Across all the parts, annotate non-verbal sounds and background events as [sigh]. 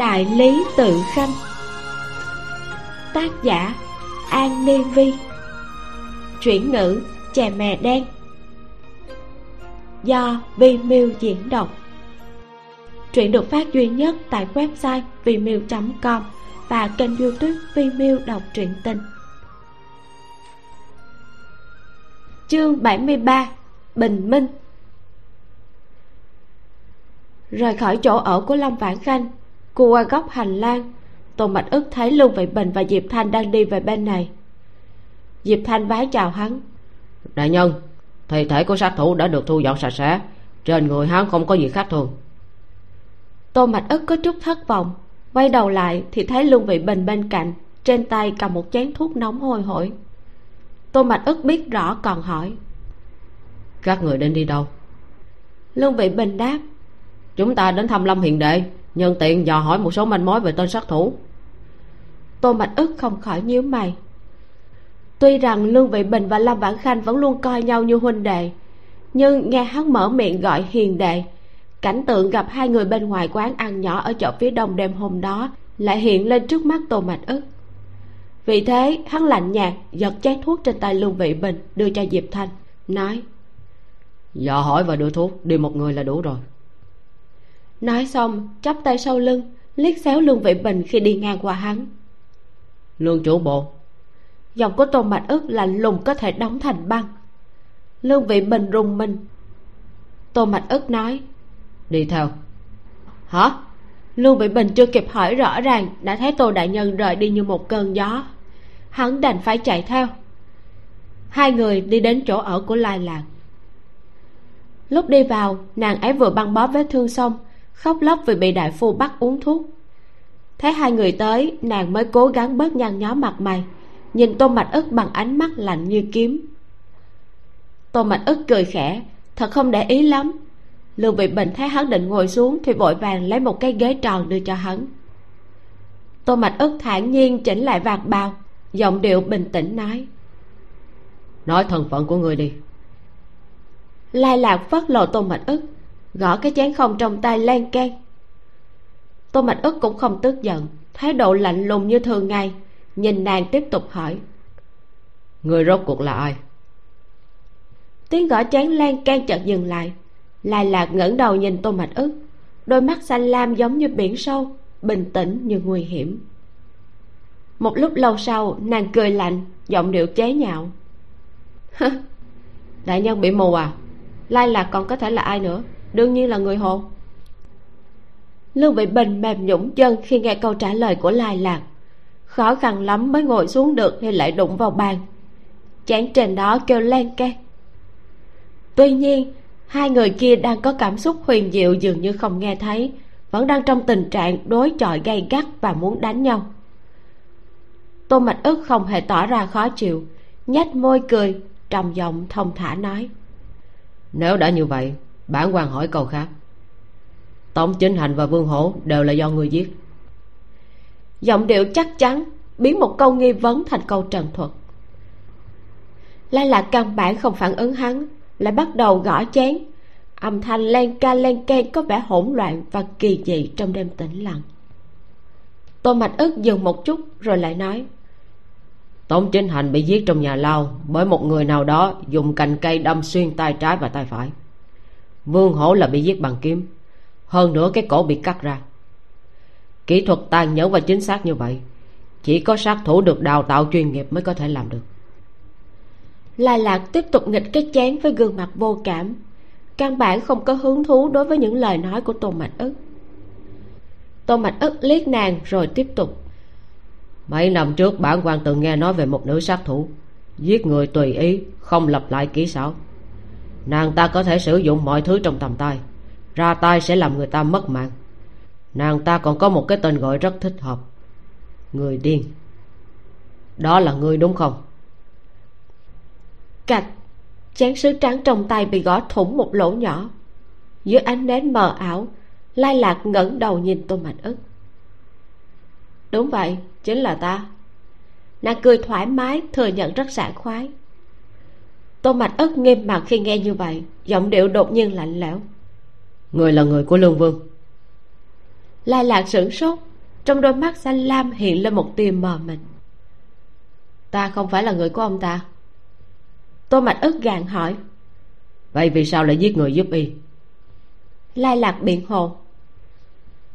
đại lý tự khanh. Tác giả an ni vi. Chuyển ngữ chè mè đen. Do vi miu diễn đọc. Truyện được phát duy nhất tại website vimeo com và kênh youtube vimeo đọc truyện tình. Chương 73 bình minh. Rời khỏi chỗ ở của lâm vãn khanh cô qua góc hành lang. Tôn bạch ức thấy lương vị bình và diệp thanh đang đi về bên này. Diệp thanh vái chào hắn. Đại nhân thi thể của sát thủ đã được thu dọn sạch sẽ. Trên người hắn không có gì khác thường. Tôn bạch ức có chút thất vọng quay đầu lại thì thấy lương vị bình bên cạnh trên tay cầm một chén thuốc nóng hôi hổi tôn bạch ức biết rõ còn hỏi. Các người đến đi đâu? Lương vị bình đáp. Chúng ta đến thăm lâm hiền đệ nhân tiện dò hỏi một số manh mối về tên sát thủ. Tô mạch ức không khỏi nhíu mày. Tuy rằng lương vị bình và lâm vãn khanh vẫn luôn coi nhau như huynh đệ nhưng nghe hắn mở miệng gọi hiền đệ cảnh tượng gặp hai người bên ngoài quán ăn nhỏ ở chợ phía đông đêm hôm đó lại hiện lên trước mắt tô mạch ức vì thế hắn lạnh nhạt giật chén thuốc trên tay lương vị bình đưa cho diệp thanh nói dò hỏi và đưa thuốc đi một người là đủ rồi. Nói xong chắp tay sau lưng liếc xéo lương vị bình khi đi ngang qua hắn. Lương chủ bộ. Giọng của tôn mạch ức lạnh lùng có thể đóng thành băng. Lương vị bình rùng mình. Tôn mạch ức nói đi theo. Hả? Lương vị bình chưa kịp hỏi rõ ràng đã thấy tô đại nhân rời đi như một cơn gió hắn đành phải chạy theo. Hai người đi đến chỗ ở của lai lạc lúc đi vào, nàng ấy vừa băng bó vết thương xong, khóc lóc vì bị đại phu bắt uống thuốc. Thấy hai người tới, nàng mới cố gắng bớt nhăn nhó mặt mày, nhìn tô mạch ức bằng ánh mắt lạnh như kiếm. Tô mạch ức cười khẽ, thật không để ý lắm. Lương vị bệnh thấy hắn định ngồi xuống thì vội vàng lấy một cái ghế tròn đưa cho hắn. Tô mạch ức thản nhiên chỉnh lại vạt bào giọng điệu bình tĩnh nói. Nói thân phận của người đi. Lai lạc phất lộ tô mạch ức gõ cái chén không trong tay lan can tô mạch ức cũng không tức giận thái độ lạnh lùng như thường ngày nhìn nàng tiếp tục hỏi. Người rốt cuộc là ai? Tiếng gõ chén lan can chợt dừng lại. Lai lạc ngẩng đầu nhìn tô mạch ức đôi mắt xanh lam giống như biển sâu bình tĩnh như nguy hiểm một lúc lâu sau, nàng cười lạnh, giọng điệu chế nhạo. Đại nhân bị mù à? Lai lạc còn có thể là ai nữa? Đương nhiên là người hồ. Lương bị bình mềm nhũng chân khi nghe câu trả lời của lai lạc. Khó khăn lắm mới ngồi xuống được thì lại đụng vào bàn. Chén trên đó kêu len keng. Tuy nhiên, hai người kia đang có cảm xúc huyền diệu dường như không nghe thấy, vẫn đang trong tình trạng đối chọi gay gắt và muốn đánh nhau tô mạch ức không hề tỏ ra khó chịu nhếch môi cười trầm giọng thông thả nói. Nếu đã như vậy bản quan hỏi câu khác. Tống chính hành và vương hổ đều là do người giết. Giọng điệu chắc chắn biến một câu nghi vấn thành câu trần thuật. Lai lạc căn bản không phản ứng hắn lại bắt đầu gõ chén. Âm thanh len ca len keng có vẻ hỗn loạn và kỳ dị trong đêm tĩnh lặng. Tô mạch ức dừng một chút rồi lại nói tống chính hành bị giết trong nhà lao bởi một người nào đó dùng cành cây đâm xuyên tay trái và tay phải. Vương hổ là bị giết bằng kiếm. Hơn nữa cái cổ bị cắt ra. Kỹ thuật tàn nhẫn và chính xác như vậy, chỉ có sát thủ được đào tạo chuyên nghiệp mới có thể làm được. Lai lạc tiếp tục nghịch cái chén với gương mặt vô cảm. Căn bản không có hứng thú đối với những lời nói của tô mạch ức. Tô mạch ức liếc nàng rồi tiếp tục mấy năm trước bản quan từng nghe nói về một nữ sát thủ. Giết người tùy ý, không lập lại kỹ xảo. Nàng ta có thể sử dụng mọi thứ trong tầm tay. Ra tay sẽ làm người ta mất mạng. Nàng ta còn có một cái tên gọi rất thích hợp. Người điên. Đó là ngươi đúng không? Cạch. Chén sứ trắng trong tay bị gõ thủng một lỗ nhỏ. Dưới ánh nến mờ ảo, lai lạc ngẩng đầu nhìn tô mạch ức. Đúng vậy chính là ta. Nàng cười thoải mái thừa nhận rất sảng khoái. Tô mạch ức nghiêm mặt khi nghe như vậy giọng điệu đột nhiên lạnh lẽo. Người là người của lương vương. Lai lạc sửng sốt trong đôi mắt xanh lam hiện lên một tia mờ mịt. Ta không phải là người của ông ta. Tô mạch ức gàn hỏi. Vậy vì sao lại giết người giúp y? Lai lạc biện hồ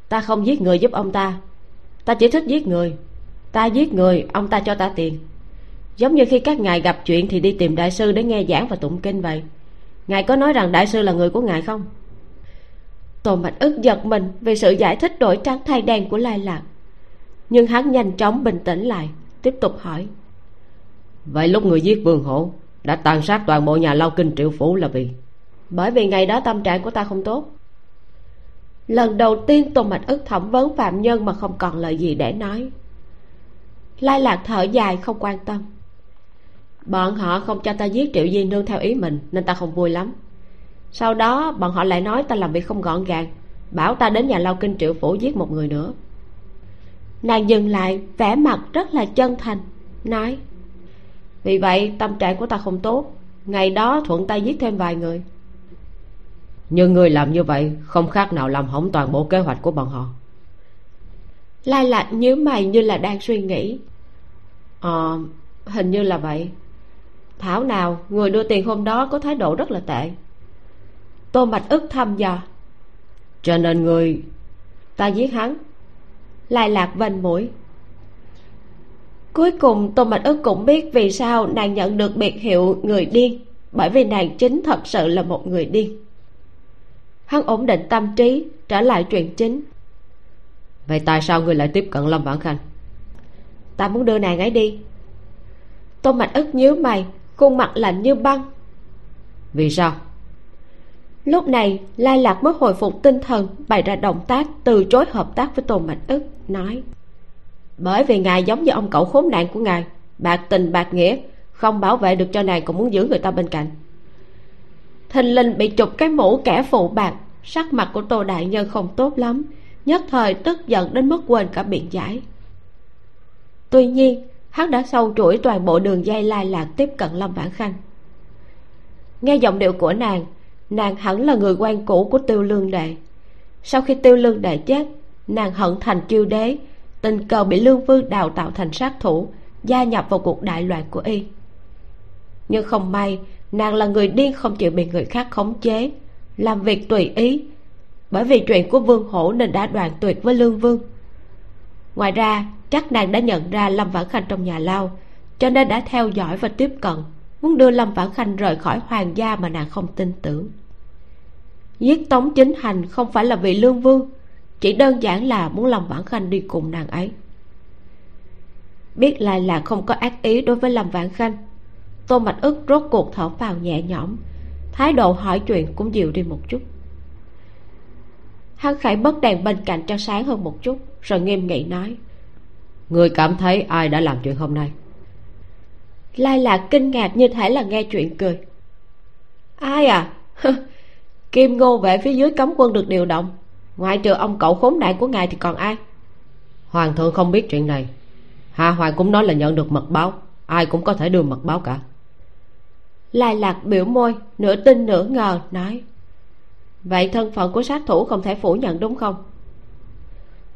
ta không giết người giúp ông ta. Ta chỉ thích giết người ta giết người ông ta cho ta tiền. Giống như khi các ngài gặp chuyện thì đi tìm đại sư để nghe giảng và tụng kinh vậy. Ngài có nói rằng đại sư là người của ngài không? Tô mạch ức giật mình vì sự giải thích đổi trắng thay đen của lai lạc. Nhưng hắn nhanh chóng bình tĩnh lại tiếp tục hỏi. Vậy lúc người giết vương hổ đã tàn sát toàn bộ nhà lao kinh triệu phủ là vì? Bởi vì ngày đó tâm trạng của ta không tốt. Lần đầu tiên tô mạch ức thẩm vấn phạm nhân mà không còn lời gì để nói lai lạc thở dài, không quan tâm. Bọn họ không cho ta giết triệu di nương theo ý mình, nên ta không vui lắm. Sau đó, bọn họ lại nói ta làm việc không gọn gàng, bảo ta đến nhà lao kinh triệu phủ giết một người nữa. Nàng dừng lại, vẻ mặt rất là chân thành, nói, vì vậy, tâm trạng của ta không tốt, ngày đó thuận tay giết thêm vài người. Nhưng người làm như vậy không khác nào làm hỏng toàn bộ kế hoạch của bọn họ lai lạc nhíu mày như là đang suy nghĩ. Ờ hình như là vậy. Thảo nào người đưa tiền hôm đó có thái độ rất là tệ. Tô mạch ức thăm dò. Cho nên người ta giết hắn. Lai lạc vành mũi. Cuối cùng tô mạch ức cũng biết vì sao nàng nhận được biệt hiệu người điên bởi vì nàng chính thật sự là một người điên. Hắn ổn định tâm trí trở lại chuyện chính vậy tại sao người lại tiếp cận lâm vãn khanh? Ta muốn đưa nàng ấy đi. Tô mạch ức nhíu mày khuôn mặt lạnh như băng. Vì sao? Lúc này lai lạc mới hồi phục tinh thần bày ra động tác từ chối hợp tác với tô mạch ức nói. Bởi vì ngài giống như ông cậu khốn nạn của ngài bạc tình bạc nghĩa không bảo vệ được cho nàng còn muốn giữ người ta bên cạnh. Thình linh bị chụp cái mũ kẻ phụ bạc sắc mặt của tô đại nhân không tốt lắm nhất thời tức giận đến mức quên cả biện giải. Tuy nhiên, hắn đã sâu chuỗi toàn bộ đường dây lai lạc tiếp cận lâm vãn khanh. Nghe giọng điệu của nàng nàng hẳn là người quen cũ của tiêu lương đệ. Sau khi tiêu lương đệ chết, nàng hận thành chiêu đế, tình cờ bị lương vương đào tạo thành sát thủ, gia nhập vào cuộc đại loạn của y. Nhưng không may, nàng là người điên không chịu bị người khác khống chế, làm việc tùy ý bởi vì chuyện của vương hổ nên đã đoạn tuyệt với lương vương. Ngoài ra, chắc nàng đã nhận ra lâm vãn khanh trong nhà lao, cho nên đã theo dõi và tiếp cận, muốn đưa lâm vãn khanh rời khỏi hoàng gia mà nàng không tin tưởng. Giết tống chính hành không phải là vì lương vương, chỉ đơn giản là muốn lâm vãn khanh đi cùng nàng ấy. Biết lai là không có ác ý đối với lâm vãn khanh, tô mạch ức rốt cuộc thở phào nhẹ nhõm, thái độ hỏi chuyện cũng dịu đi một chút hắn khải bớt đèn bên cạnh cho sáng hơn một chút rồi nghiêm nghị nói. Người cảm thấy ai đã làm chuyện hôm nay? Lai lạc kinh ngạc như thể là nghe chuyện cười. Ai à? [laughs] Kim ngô vệ phía dưới cấm quân được điều động. Ngoại trừ ông cậu khốn nạn của ngài thì còn ai? Hoàng thượng không biết chuyện này. Hạ hoàng cũng nói là nhận được mật báo. Ai cũng có thể đưa mật báo cả. Lai lạc biểu môi nửa tin nửa ngờ nói vậy thân phận của sát thủ không thể phủ nhận đúng không?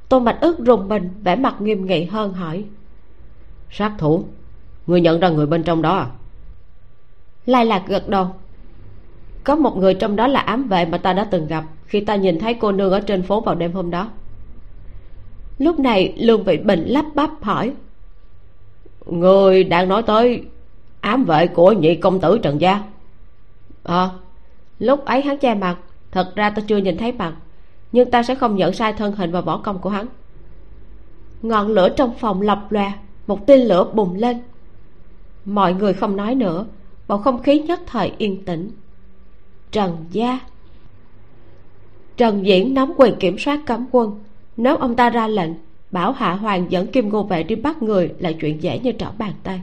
Tô mạch ức rùng mình vẻ mặt nghiêm nghị hơn hỏi. Sát thủ? Người nhận ra người bên trong đó à? Lai lạc gật đầu. Có một người trong đó là ám vệ mà ta đã từng gặp khi ta nhìn thấy cô nương ở trên phố vào đêm hôm đó. Lúc này lương vị bình lắp bắp hỏi. Người đang nói tới ám vệ của nhị công tử trần gia. Ờ à, lúc ấy hắn che mặt thật ra ta chưa nhìn thấy mặt nhưng ta sẽ không nhận sai thân hình và võ công của hắn. Ngọn lửa trong phòng lập lòe, một tia lửa bùng lên. Mọi người không nói nữa, bầu không khí nhất thời yên tĩnh. Trần gia. Trần diễn nắm quyền kiểm soát cấm quân. Nếu ông ta ra lệnh, bảo hạ hoàng dẫn kim ngô vệ đi bắt người là chuyện dễ như trở bàn tay.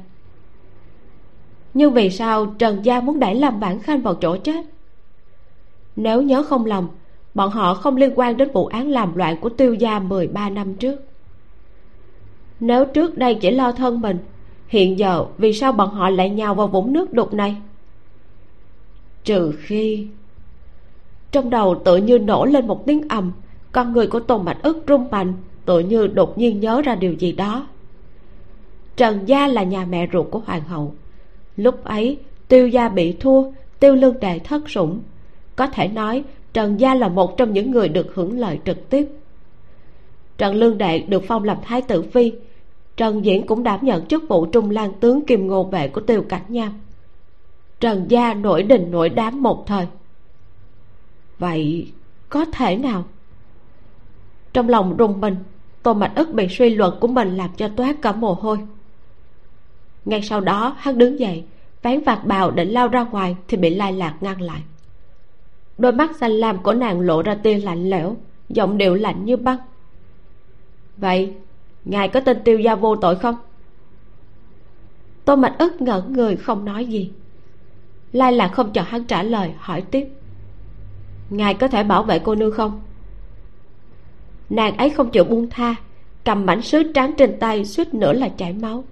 Nhưng vì sao trần gia muốn đẩy lâm bản khanh vào chỗ chết? Nếu nhớ không lầm, bọn họ không liên quan đến vụ án làm loạn của tiêu gia 13 năm trước. Nếu trước đây chỉ lo thân mình, hiện giờ vì sao bọn họ lại nhào vào vũng nước đục này? Trừ khi trong đầu tự như nổ lên một tiếng ầm, con người của tôn mạch ức rung mạnh, tự như đột nhiên nhớ ra điều gì đó. Trần gia là nhà mẹ ruột của hoàng hậu. Lúc ấy, tiêu gia bị thua, tiêu lương đệ thất sủng có thể nói, trần gia là một trong những người được hưởng lợi trực tiếp. Trần lương đệ được phong làm thái tử phi. Trần diễn cũng đảm nhận chức vụ trung lang tướng kim ngô vệ của tiêu cảnh nham. Trần gia nổi đình nổi đám một thời. Vậy có thể nào? Trong lòng rùng mình, tô mạch ức bị suy luận của mình làm cho toát cả mồ hôi. Ngay sau đó, hắn đứng dậy, vén vạt bào định lao ra ngoài thì bị lai lạc ngăn lại đôi mắt xanh lam của nàng lộ ra tia lạnh lẽo, giọng điệu lạnh như băng. Vậy, ngài có tên tiêu gia vô tội không? Tô mạch ức ngẩn người không nói gì. Lai lạc không chờ hắn trả lời, hỏi tiếp. Ngài có thể bảo vệ cô nương không? Nàng ấy không chịu buông tha, cầm mảnh sứ trắng trên tay, suýt nữa là chảy máu.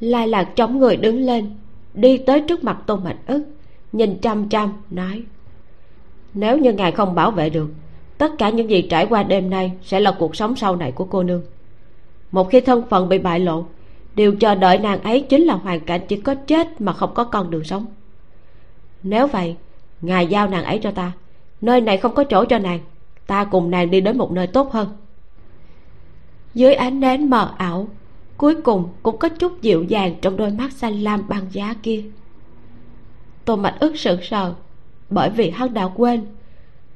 Lai lạc chống người đứng lên, đi tới trước mặt tôn mạch ức, nhìn chăm chăm, nói nếu như ngài không bảo vệ được, tất cả những gì trải qua đêm nay sẽ là cuộc sống sau này của cô nương. Một khi thân phận bị bại lộ, điều chờ đợi nàng ấy chính là hoàn cảnh chỉ có chết mà không có con đường sống. Nếu vậy, ngài giao nàng ấy cho ta, nơi này không có chỗ cho nàng, ta cùng nàng đi đến một nơi tốt hơn. Dưới ánh nến mờ ảo, cuối cùng cũng có chút dịu dàng trong đôi mắt xanh lam băng giá kia. Tô mạch ức sững sờ bởi vì hắn đã quên.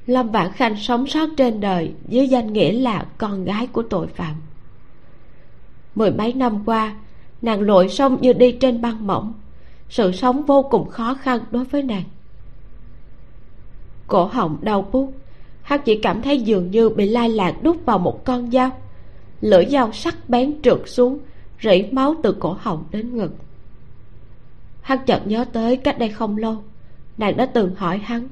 Lâm vãn khanh sống sót trên đời dưới danh nghĩa là con gái của tội phạm. Mười mấy năm qua, nàng lội sông như đi trên băng mỏng. Sự sống vô cùng khó khăn đối với nàng. Cổ họng đau buốt, hắn chỉ cảm thấy dường như bị lai lạc đút vào một con dao. Lưỡi dao sắc bén trượt xuống, rỉ máu từ cổ họng đến ngực. Hắn chợt nhớ tới cách đây không lâu nàng đã từng hỏi hắn.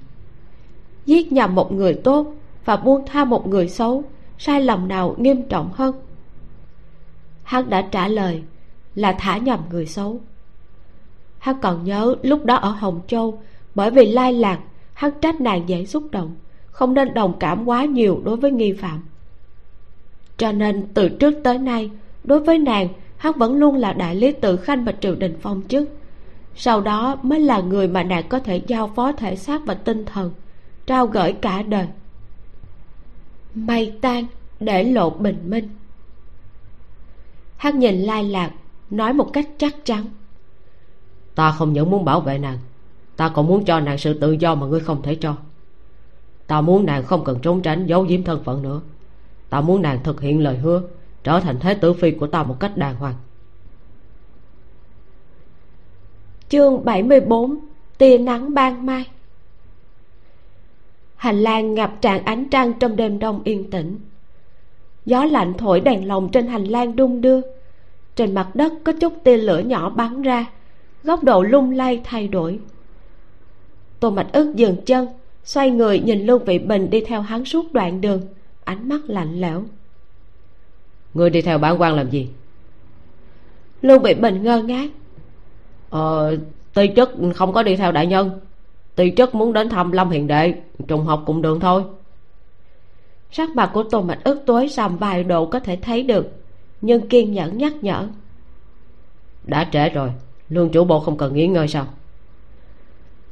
Giết nhầm một người tốt và buông tha một người xấu, sai lầm nào nghiêm trọng hơn? Hắn đã trả lời là thả nhầm người xấu. Hắn còn nhớ lúc đó ở hồng châu, bởi vì lai lạc, hắn trách nàng dễ xúc động, không nên đồng cảm quá nhiều đối với nghi phạm. Cho nên từ trước tới nay, đối với nàng, hắn vẫn luôn là đại lý tự khanh và triều đình phong chức sau đó mới là người mà nàng có thể giao phó thể xác và tinh thần, trao gửi cả đời. Mây tan, để lộ bình minh. Hắn nhìn lai lạc, nói một cách chắc chắn. Ta không những muốn bảo vệ nàng, ta còn muốn cho nàng sự tự do mà ngươi không thể cho. Ta muốn nàng không cần trốn tránh, giấu giếm thân phận nữa. Ta muốn nàng thực hiện lời hứa, trở thành thế tử phi của ta một cách đàng hoàng. Chương 74 tia nắng ban mai. Hành lang ngập tràn ánh trăng trong đêm đông yên tĩnh. Gió lạnh thổi đèn lồng trên hành lang đung đưa. Trên mặt đất có chút tia lửa nhỏ bắn ra góc độ lung lay thay đổi. Tô mạch ức dừng chân xoay người nhìn lương vị bình đi theo hắn suốt đoạn đường ánh mắt lạnh lẽo. Ngươi đi theo bản quan làm gì? Lương vị bình ngơ ngác ờ ti chức không có đi theo đại nhân. Ti chức muốn đến thăm lâm hiền đệ, trùng học cùng đường thôi. Sắc mặt của tô mạch ức tối sầm, vài độ có thể thấy được, nhưng kiên nhẫn nhắc nhở. Đã trễ rồi, lương chủ bộ không cần nghỉ ngơi sao?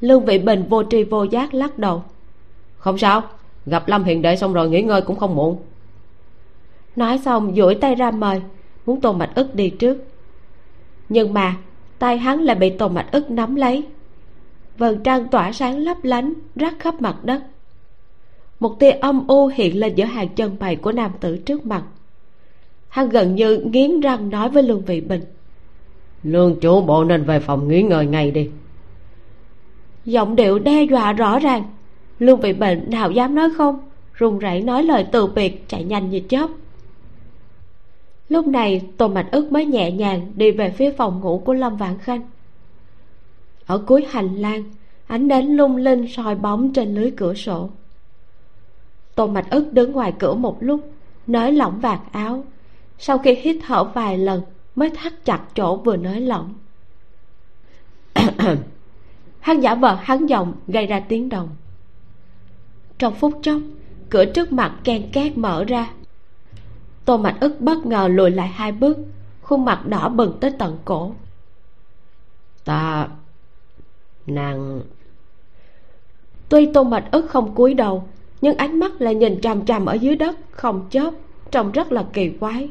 Lương vị bình vô tri vô giác lắc đầu. Không sao, gặp lâm hiền đệ xong rồi nghỉ ngơi cũng không muộn. Nói xong, duỗi tay ra mời, muốn tô mạch ức đi trước. Nhưng mà tay hắn lại bị tô mạch ức nắm lấy. Vầng trăng tỏa sáng lấp lánh rắc khắp mặt đất. Một tia âm u hiện lên giữa hàng chân mày của nam tử trước mặt. Hắn gần như nghiến răng nói với lương vị bình. Lương chủ bộ nên về phòng nghỉ ngơi ngay đi. Giọng điệu đe dọa rõ ràng. Lương vị bệnh nào dám nói không? Run rẩy nói lời từ biệt chạy nhanh như chớp lúc này, tô mạch ức mới nhẹ nhàng đi về phía phòng ngủ của lâm vạn khanh. Ở cuối hành lang, ánh đến lung linh soi bóng trên lưới cửa sổ. Tô mạch ức đứng ngoài cửa một lúc, nới lỏng vạt áo. Sau khi hít thở vài lần, mới thắt chặt chỗ vừa nới lỏng. [coughs] Hắn giả vờ hắn giọng gây ra tiếng động trong phút chốc, cửa trước mặt ken két mở ra tô mạch ức bất ngờ lùi lại hai bước khuôn mặt đỏ bừng tới tận cổ. Ta nàng. Tuy tô mạch ức không cúi đầu nhưng ánh mắt lại nhìn trầm trầm ở dưới đất không chớp trông rất là kỳ quái.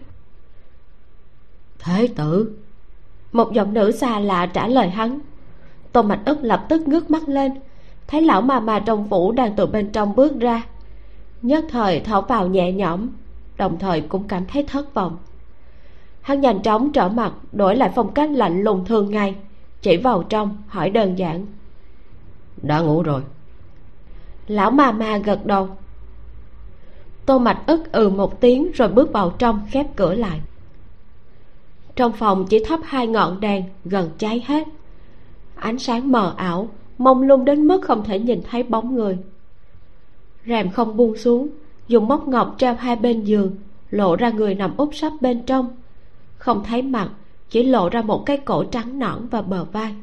Thế tử. Một giọng nữ xa lạ trả lời hắn. Tô mạch ức lập tức ngước mắt lên thấy lão mà mà trong phủ đang từ bên trong bước ra. Nhất thời thở vào nhẹ nhõm đồng thời cũng cảm thấy thất vọng. Hắn nhanh chóng trở mặt đổi lại phong cách lạnh lùng thường ngày chỉ vào trong hỏi đơn giản. Đã ngủ rồi. Lão mà mà gật đầu. Tô mạch ức ừ một tiếng rồi bước vào trong khép cửa lại. Trong phòng chỉ thắp hai ngọn đèn gần cháy hết. Ánh sáng mờ ảo mông lung đến mức không thể nhìn thấy bóng người. Rèm không buông xuống dùng móc ngọc treo hai bên giường, lộ ra người nằm úp sấp bên trong. Không thấy mặt, chỉ lộ ra một cái cổ trắng nõn và bờ vai.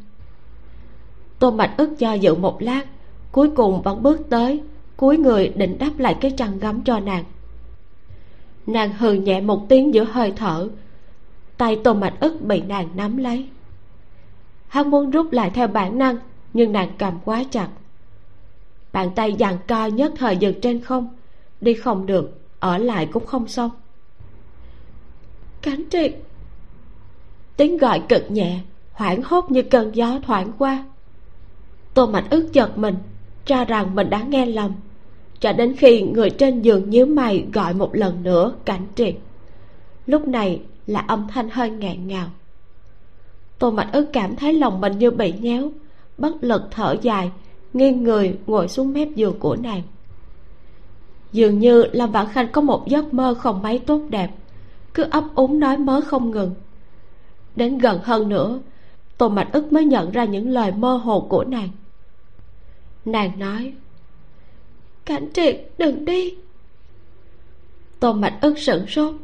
Tô mạch ức do dự một lát, cuối cùng vẫn bước tới cúi người định đắp lại cái chăn gấm cho nàng. Nàng hừ nhẹ một tiếng giữa hơi thở, tay tô mạch ức bị nàng nắm lấy. Hắn muốn rút lại theo bản năng, nhưng nàng cầm quá chặt. Bàn tay giằng co nhất thời dừng trên không đi không được, ở lại cũng không xong. Cánh triệt. Tiếng gọi cực nhẹ, hoảng hốt như cơn gió thoảng qua. Tô mạch ức chợt mình, cho rằng mình đã nghe lầm, cho đến khi người trên giường nhíu mày gọi một lần nữa cảnh triệt. Lúc này là âm thanh hơi ngạn ngào. Tô mạch ức cảm thấy lòng mình như bị nhéo, bất lực thở dài, nghiêng người ngồi xuống mép giường của nàng dường như lâm vãn khanh có một giấc mơ không mấy tốt đẹp. Cứ ấp úng nói mớ không ngừng. Đến gần hơn nữa, tô mạch ức mới nhận ra những lời mơ hồ của nàng. Nàng nói, cảnh triệt, đừng đi. Tô mạch ức sửng sốt,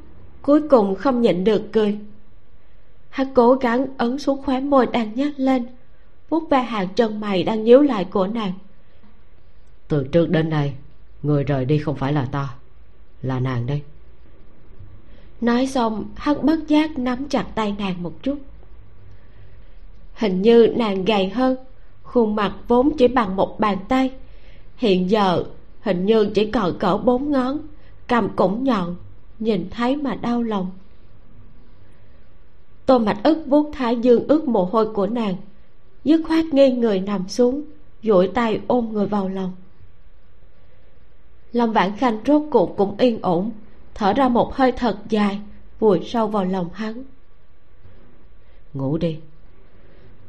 cuối cùng không nhịn được cười. Hắn cố gắng ấn xuống khóe môi đang nhếch lên, vuốt ve hàng chân mày đang nhíu lại của nàng. Từ trước đến nay người rời đi không phải là ta, là nàng đây. Nói xong, hắn bất giác nắm chặt tay nàng một chút. Hình như nàng gầy hơn, khuôn mặt vốn chỉ bằng một bàn tay. Hiện giờ, hình như chỉ còn cỡ bốn ngón, cầm cũng nhọn, nhìn thấy mà đau lòng. Tô mạch ức vuốt thái dương ướt mồ hôi của nàng, dứt khoát nghiêng người nằm xuống, duỗi tay ôm người vào lòng lâm vãn khanh rốt cuộc cũng yên ổn thở ra một hơi thật dài vùi sâu vào lòng hắn. Ngủ đi.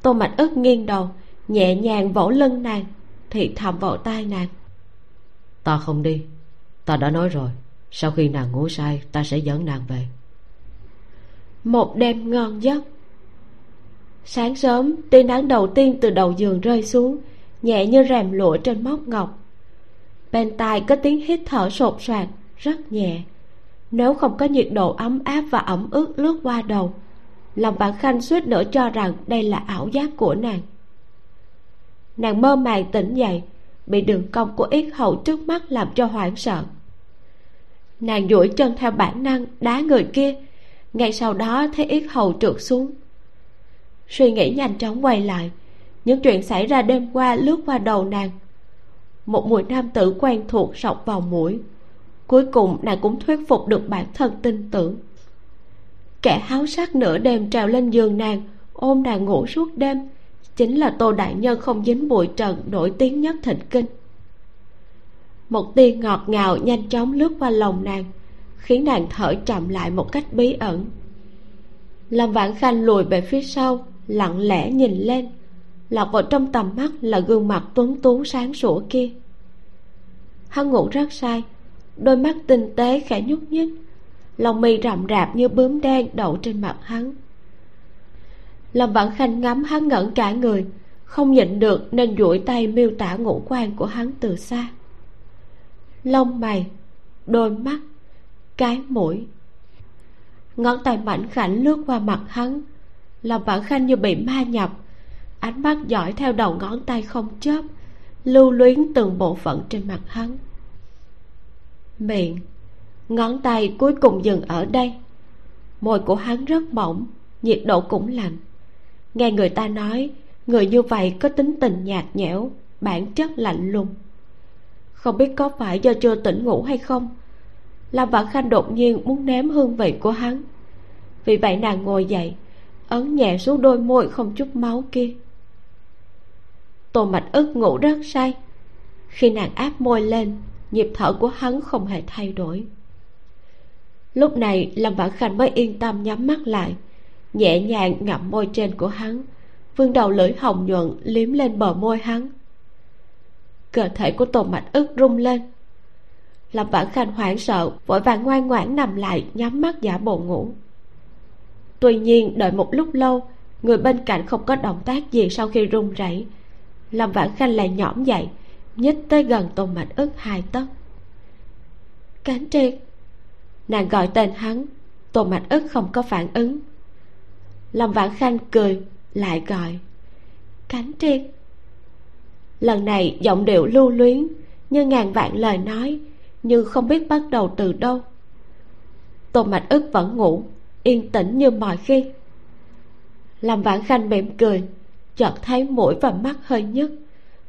Tô mạch ức nghiêng đầu nhẹ nhàng vỗ lưng nàng thì thầm vào tai nàng. Ta không đi. Ta đã nói rồi sau khi nàng ngủ say ta sẽ dẫn nàng về. Một đêm ngon giấc. Sáng sớm tia nắng đầu tiên từ đầu giường rơi xuống nhẹ như rèm lụa trên móc ngọc bên tai có tiếng hít thở sột soạt, rất nhẹ. Nếu không có nhiệt độ ấm áp và ẩm ướt lướt qua đầu, lòng bạn khanh suýt nữa cho rằng đây là ảo giác của nàng. Nàng mơ màng tỉnh dậy, bị đường cong của yết hậu trước mắt làm cho hoảng sợ. Nàng duỗi chân theo bản năng đá người kia, ngay sau đó thấy yết hầu trượt xuống. Suy nghĩ nhanh chóng quay lại, những chuyện xảy ra đêm qua lướt qua đầu nàng một mùi nam tử quen thuộc sọc vào mũi. Cuối cùng nàng cũng thuyết phục được bản thân tin tưởng kẻ háo sắc nửa đêm trèo lên giường nàng, ôm nàng ngủ suốt đêm, chính là tô đại nhân không dính bụi trần nổi tiếng nhất thịnh kinh. Một tia ngọt ngào nhanh chóng lướt qua lòng nàng, khiến nàng thở chậm lại một cách bí ẩn. Lâm vãn khanh lùi về phía sau, lặng lẽ nhìn lên lọt vào trong tầm mắt là gương mặt tuấn tú sáng sủa kia. Hắn ngủ rất say, đôi mắt tinh tế khẽ nhúc nhích lòng mì rậm rạp như bướm đen đậu trên mặt hắn. Lâm vãn khanh ngắm hắn ngẩn cả người, không nhịn được nên duỗi tay miêu tả ngũ quan của hắn từ xa. Lông mày, đôi mắt, cái mũi. Ngón tay mảnh khảnh lướt qua mặt hắn lòng vãn khanh như bị ma nhập ánh mắt dõi theo đầu ngón tay không chớp, lưu luyến từng bộ phận trên mặt hắn. Miệng, ngón tay cuối cùng dừng ở đây. Môi của hắn rất mỏng, nhiệt độ cũng lạnh. Nghe người ta nói, người như vậy có tính tình nhạt nhẽo, bản chất lạnh lùng. Không biết có phải do chưa tỉnh ngủ hay không, lâm Vạn khanh đột nhiên muốn ném hương vị của hắn. Vì vậy nàng ngồi dậy, ấn nhẹ xuống đôi môi không chút máu kia tô mạch ức ngủ rất say. Khi nàng áp môi lên, nhịp thở của hắn không hề thay đổi. Lúc này, lâm vãn khanh mới yên tâm nhắm mắt lại, nhẹ nhàng ngậm môi trên của hắn vương đầu lưỡi hồng nhuận liếm lên bờ môi hắn. Cơ thể của tô mạch ức rung lên. Lâm vãn khanh hoảng sợ, vội vàng ngoan ngoãn nằm lại, nhắm mắt giả bộ ngủ. Tuy nhiên, đợi một lúc lâu, người bên cạnh không có động tác gì sau khi run rẩy lâm vãn khanh lại nhõm dậy, nhích tới gần tôn mạch ức hai tấc. Cánh triệt nàng gọi tên hắn, tôn mạch ức không có phản ứng. Lâm vãn khanh cười, lại gọi cánh triệt lần này giọng điệu lưu luyến, như ngàn vạn lời nói, nhưng không biết bắt đầu từ đâu. Tôn mạch ức vẫn ngủ, yên tĩnh như mọi khi. Lâm vãn khanh mỉm cười chợt thấy mũi và mắt hơi nhức.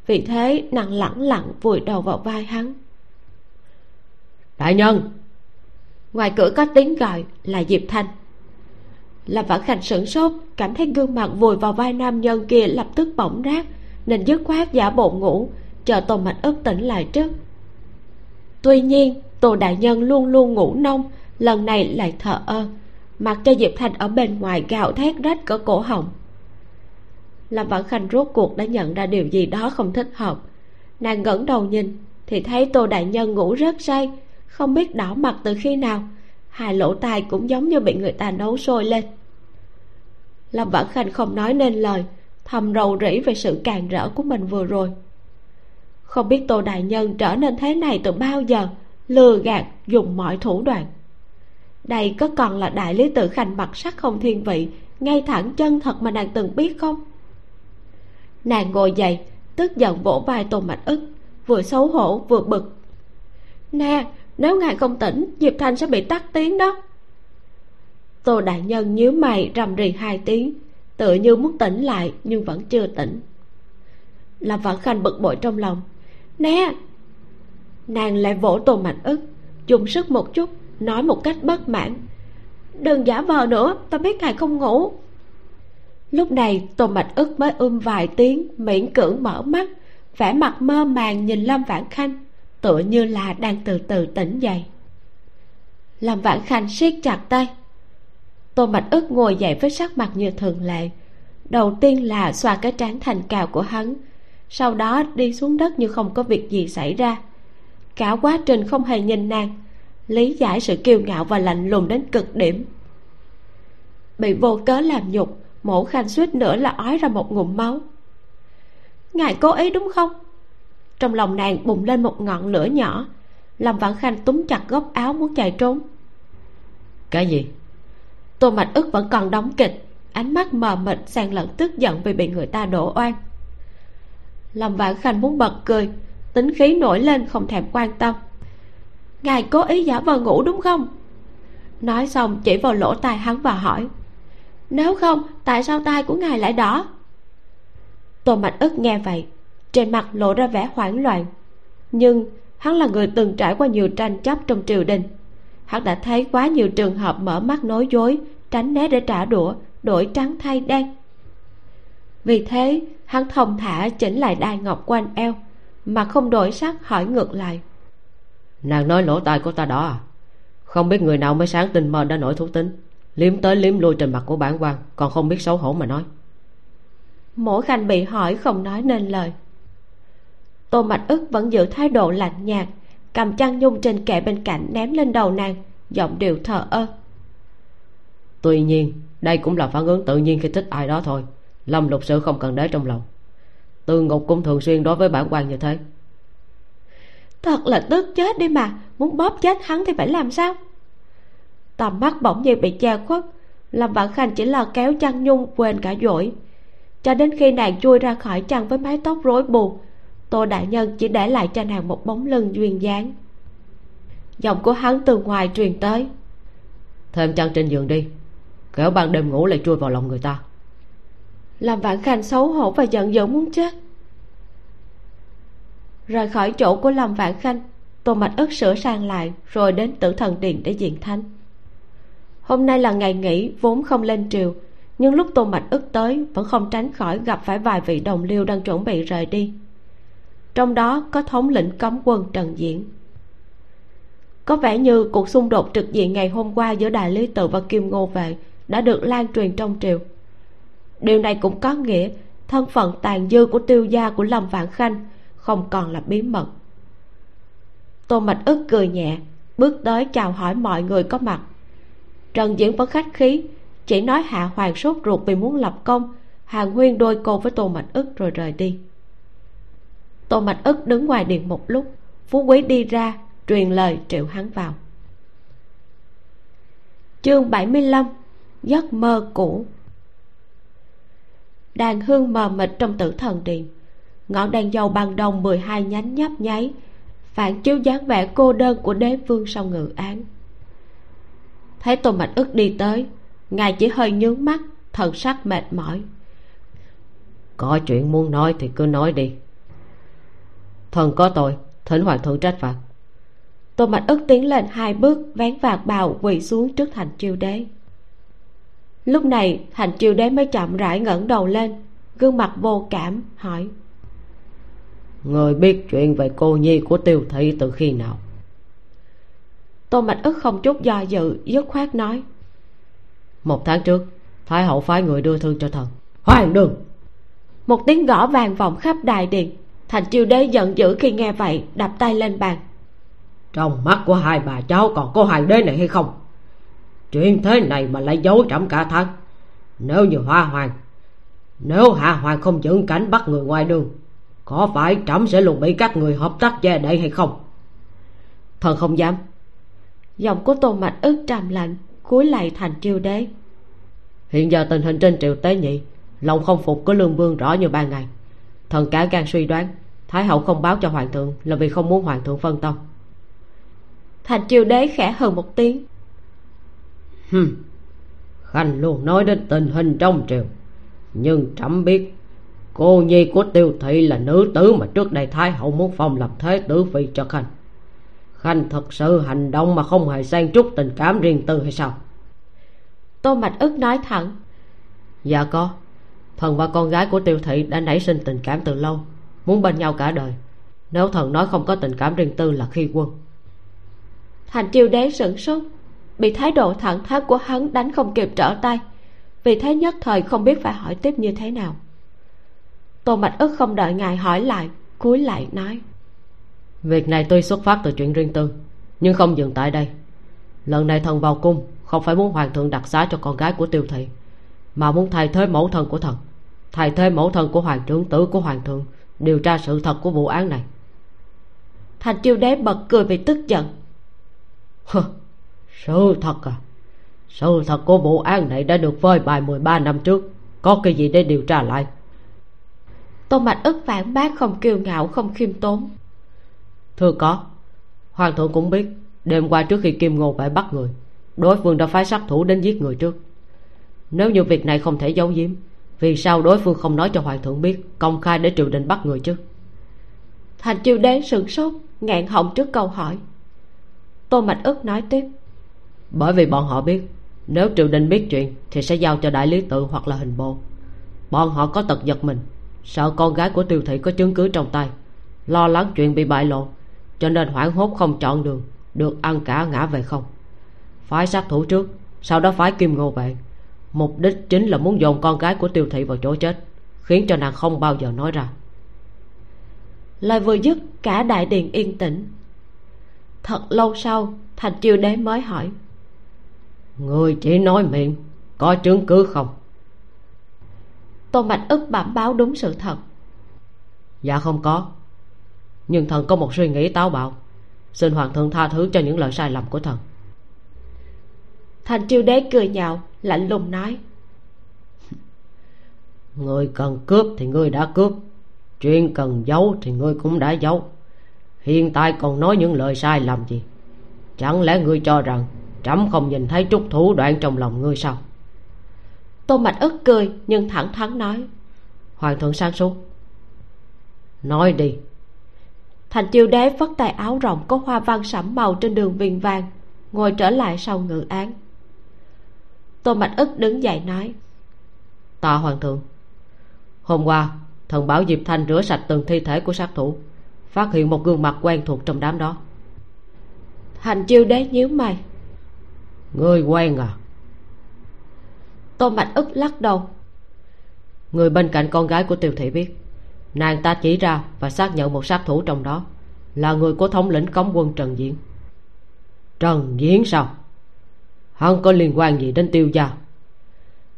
Vì thế nàng lẳng lặng vùi đầu vào vai hắn. Đại nhân! Ngoài cửa có tiếng gọi là diệp thanh. Lâm vãn khanh sửng sốt cảm thấy gương mặt vùi vào vai nam nhân kia lập tức bỗng rát nên dứt khoát giả bộ ngủ chờ tô mạch ức tỉnh lại trước. Tuy nhiên tô đại nhân luôn luôn ngủ nông lần này lại thờ ơ mặc cho diệp thanh ở bên ngoài gào thét rách cỡ cổ họng lâm vãn khanh rốt cuộc đã nhận ra điều gì đó không thích hợp. Nàng ngẩng đầu nhìn, thì thấy tô đại nhân ngủ rất say, không biết đỏ mặt từ khi nào. Hai lỗ tai cũng giống như bị người ta nấu sôi lên. Lâm vãn khanh không nói nên lời, thầm rầu rĩ về sự càng rỡ của mình vừa rồi. Không biết tô đại nhân trở nên thế này từ bao giờ, lừa gạt, dùng mọi thủ đoạn. Đây có còn là đại lý tự khanh mặt sắc không thiên vị, ngay thẳng chân thật mà nàng từng biết không? Nàng ngồi dậy, tức giận vỗ vai tôn mạch ức, vừa xấu hổ vừa bực. Nè nếu ngài không tỉnh, diệp thanh sẽ bị tắt tiếng đó. Tô đại nhân nhíu mày rầm rì hai tiếng tựa như muốn tỉnh lại nhưng vẫn chưa tỉnh. Lâm vãn khanh bực bội trong lòng. Nè nàng lại vỗ tôn mạch ức, dùng sức một chút, nói một cách bất mãn. Đừng giả vờ nữa, ta biết ngài không ngủ lúc này, tô mạch ức mới um vài tiếng, miễn cưỡng mở mắt, vẻ mặt mơ màng nhìn lâm vãn khanh, tựa như là đang từ từ tỉnh dậy. Lâm vãn khanh siết chặt tay. Tô mạch ức ngồi dậy với sắc mặt như thường lệ. Đầu tiên là xoa cái trán thành cào của hắn, sau đó đi xuống đất như không có việc gì xảy ra. Cả quá trình không hề nhìn nàng, lý giải sự kiêu ngạo và lạnh lùng đến cực điểm. Bị vô cớ làm nhục mổ khanh suýt nữa là ói ra một ngụm máu. Ngài cố ý đúng không? Trong lòng nàng bùng lên một ngọn lửa nhỏ. Lâm vãn khanh túm chặt góc áo muốn chạy trốn. Cái gì? Tô mạch ức vẫn còn đóng kịch. Ánh mắt mờ mịt xen lẫn tức giận vì bị người ta đổ oan. Lâm vãn khanh muốn bật cười. Tính khí nổi lên không thèm quan tâm. Ngài cố ý giả vờ ngủ đúng không? Nói xong chỉ vào lỗ tai hắn và hỏi nếu không, tại sao tai của ngài lại đỏ? Tô mạch ức nghe vậy, trên mặt lộ ra vẻ hoảng loạn. Nhưng hắn là người từng trải qua nhiều tranh chấp trong triều đình. Hắn đã thấy quá nhiều trường hợp mở mắt nói dối, tránh né để trả đũa, đổi trắng thay đen. Vì thế, hắn thông thả chỉnh lại đai ngọc quanh eo, mà không đổi sắc hỏi ngược lại. Nàng nói lỗ tai của ta đỏ à? Không biết người nào mới sáng tình mơ đã nổi thú tính liếm tới liếm lui trên mặt của bản quan còn không biết xấu hổ mà nói. Mổ khanh bị hỏi không nói nên lời. Tô mạch ức vẫn giữ thái độ lạnh nhạt cầm chăn nhung trên kệ bên cạnh ném lên đầu nàng giọng điệu thờ ơ. Tuy nhiên đây cũng là phản ứng tự nhiên khi thích ai đó thôi. Lâm lục sự không cần để trong lòng. Từ ngục cũng thường xuyên đối với bản quan như thế. Thật là tức chết đi mà muốn bóp chết hắn thì phải làm sao tầm mắt bỗng nhiên bị che khuất. Lâm vãn khanh chỉ là kéo chăn nhung quên cả dỗi. Cho đến khi nàng chui ra khỏi chăn với mái tóc rối bù tô đại nhân chỉ để lại cho nàng một bóng lưng duyên dáng. Giọng của hắn từ ngoài truyền tới. Thêm chăn trên giường đi kẻo ban đêm ngủ lại chui vào lòng người ta. Làm vạn khanh xấu hổ và giận dữ muốn chết. Rời khỏi chỗ của lâm vạn khanh tô mạch ức sửa sang lại rồi đến tử thần điện để diện thánh hôm nay là ngày nghỉ, vốn không lên triều. Nhưng lúc tô mạch ức tới, vẫn không tránh khỏi gặp phải vài vị đồng liêu đang chuẩn bị rời đi. Trong đó có thống lĩnh cấm quân trần diễn. Có vẻ như cuộc xung đột trực diện ngày hôm qua giữa đại lý tự và kim ngô vệ đã được lan truyền trong triều. Điều này cũng có nghĩa thân phận tàn dư của tiêu gia của lâm vạn khanh không còn là bí mật. Tô mạch ức cười nhẹ, bước tới chào hỏi mọi người có mặt trần diễn vẫn khách khí, chỉ nói hạ hoàng sốt ruột vì muốn lập công hàng huyên đôi cô với tô mạch ức rồi rời đi. Tô mạch ức đứng ngoài điện một lúc, phú quý đi ra, truyền lời triệu hắn vào. Chương 75 giấc mơ cũ. Đàn hương mờ mịt trong tử thần điện, ngọn đèn dầu bằng đồng 12 nhánh nhấp nháy, phản chiếu dáng vẻ cô đơn của đế vương sau ngự án thấy tô mạch ức đi tới. Ngài chỉ hơi nhướng mắt thần sắc mệt mỏi. Có chuyện muốn nói thì cứ nói đi. Thần có tội thỉnh hoàng thượng trách phạt. Tô mạch ức tiến lên hai bước vén vạt bào quỳ xuống trước thành triều đế. Lúc này thành triều đế mới chậm rãi ngẩng đầu lên gương mặt vô cảm hỏi. Người biết chuyện về cô nhi của tiêu thị từ khi nào tô mạch ức không chút do dự dứt khoát nói. Một tháng trước thái hậu phái người đưa thư cho thần. Hoàng đường một tiếng gõ vàng vọng khắp đại điện. Thành triều đế giận dữ khi nghe vậy đập tay lên bàn. Trong mắt của hai bà cháu còn có hoàng đế này hay không? Chuyện thế này mà lại giấu trẫm cả tháng. Nếu như hoa hoàng nếu hạ hoàng không dựng cảnh bắt người ngoài đường có phải trẫm sẽ luôn bị các người hợp tác che đậy hay không? Thần không dám giọng của tô mạch ức trầm lạnh cúi lạy thành triều đế. Hiện giờ tình hình trên triều tế nhị lòng không phục của lương vương rõ như ban ngày. Thần cả gan suy đoán thái hậu không báo cho hoàng thượng là vì không muốn hoàng thượng phân tâm. Thành triều đế khẽ hừ một tiếng. Hừm khanh luôn nói đến tình hình trong triều. Nhưng trẫm biết cô nhi của tiêu thị là nữ tử mà trước đây thái hậu muốn phong lập thế tử phi cho khanh khanh thật sự hành động mà không hề xen chút tình cảm riêng tư hay sao? Tô mạch ức nói thẳng. Dạ có. Thần và con gái của tiêu thị đã nảy sinh tình cảm từ lâu muốn bên nhau cả đời. Nếu thần nói không có tình cảm riêng tư là khi quân. Thành triều đế sửng sốt. Bị thái độ thẳng thắn của hắn đánh không kịp trở tay. Vì thế nhất thời không biết phải hỏi tiếp như thế nào. Tô mạch ức không đợi ngài hỏi lại cúi lại nói việc này tuy xuất phát từ chuyện riêng tư nhưng không dừng tại đây. Lần này thần vào cung không phải muốn hoàng thượng đặc xá cho con gái của tiêu thị mà muốn thay thế mẫu thân của thần thay thế mẫu thân của hoàng trưởng tử của hoàng thượng điều tra sự thật của vụ án này. Thành triều đế bật cười vì tức giận. Sự thật à? Sự thật của vụ án này đã được phơi bày 13 năm trước có cái gì để điều tra lại? Tô mạch ức phản bác không kiêu ngạo không khiêm tốn thưa có. Hoàng thượng cũng biết đêm qua trước khi kim ngô phải bắt người đối phương đã phái sát thủ đến giết người trước. Nếu như việc này không thể giấu giếm vì sao đối phương không nói cho hoàng thượng biết công khai để triều đình bắt người chứ? Thành triều đế sửng sốt ngạn họng trước câu hỏi. Tô mạch ức nói tiếp. Bởi vì bọn họ biết nếu triều đình biết chuyện thì sẽ giao cho đại lý tự hoặc là hình bộ. Bọn họ có tật giật mình sợ con gái của tiêu thị có chứng cứ trong tay lo lắng chuyện bị bại lộ cho nên hoảng hốt không chọn đường được ăn cả ngã về không. Phái sát thủ trước sau đó phái kim ngô về. Mục đích chính là muốn dồn con gái của tiêu thị vào chỗ chết khiến cho nàng không bao giờ nói ra. Lời vừa dứt cả đại điện yên tĩnh. Thật lâu sau thành triều đế mới hỏi. Người chỉ nói miệng có chứng cứ không? Tô mạch ức bẩm báo đúng sự thật. Dạ không có nhưng thần có một suy nghĩ táo bạo. Xin hoàng thượng tha thứ cho những lời sai lầm của thần. Thành triều đế cười nhạo lạnh lùng nói. [laughs] Người cần cướp thì ngươi đã cướp. Chuyện cần giấu thì ngươi cũng đã giấu. Hiện tại còn nói những lời sai làm gì? Chẳng lẽ ngươi cho rằng trẫm không nhìn thấy chút thủ đoạn trong lòng ngươi sao? Tô mạch ức cười nhưng thẳng thắn nói. Hoàng thượng sáng suốt. Nói đi thành chiêu đế vất tay áo rộng có hoa văn sẫm màu trên đường viền vàng ngồi trở lại sau ngự án. Tô mạch ức đứng dậy nói tạ hoàng thượng hôm qua thần bảo diệp thanh rửa sạch từng thi thể của sát thủ phát hiện một gương mặt quen thuộc trong đám đó. Thành chiêu đế nhíu mày. Ngươi quen à? Tô mạch ức lắc đầu. Người bên cạnh con gái của tiêu thị biết nàng ta chỉ ra và xác nhận một sát thủ trong đó là người của thống lĩnh cấm quân trần diễn. Trần diễn sao? Hắn có liên quan gì đến tiêu gia.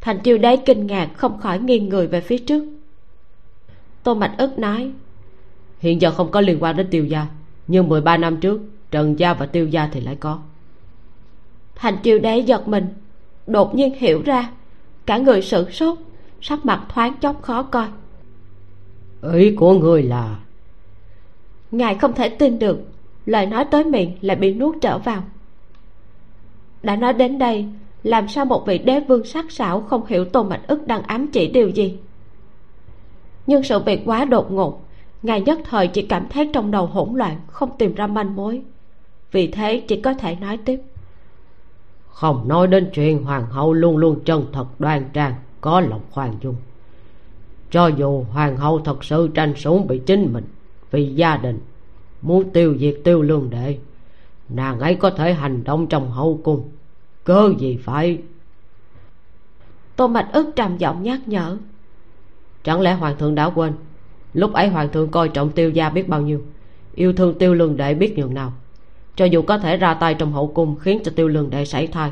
Thành chiêu đế kinh ngạc không khỏi nghiêng người về phía trước. Tô mạch ức nói hiện giờ không có liên quan đến tiêu gia nhưng 13 năm trước trần gia và tiêu gia thì lại có. Thành chiêu đế giật mình đột nhiên hiểu ra cả người sửng sốt sắc mặt thoáng chốc khó coi ý của người là ngài không thể tin được lời nói tới miệng lại bị nuốt trở vào. Đã nói đến đây làm sao một vị đế vương sắc sảo không hiểu tô mạch ức đang ám chỉ điều gì? Nhưng sự việc quá đột ngột ngài nhất thời chỉ cảm thấy trong đầu hỗn loạn không tìm ra manh mối. Vì thế chỉ có thể nói tiếp. Không nói đến chuyện hoàng hậu luôn luôn chân thật đoan trang có lòng khoan dung cho dù hoàng hậu thật sự tranh sủng bị chính mình vì gia đình muốn tiêu diệt tiêu lương đệ nàng ấy có thể hành động trong hậu cung. Cơ gì phải? Tô mạch ức trầm giọng nhắc nhở. Chẳng lẽ hoàng thượng đã quên? Lúc ấy hoàng thượng coi trọng tiêu gia biết bao nhiêu yêu thương tiêu lương đệ biết nhường nào. Cho dù có thể ra tay trong hậu cung khiến cho tiêu lương đệ sảy thai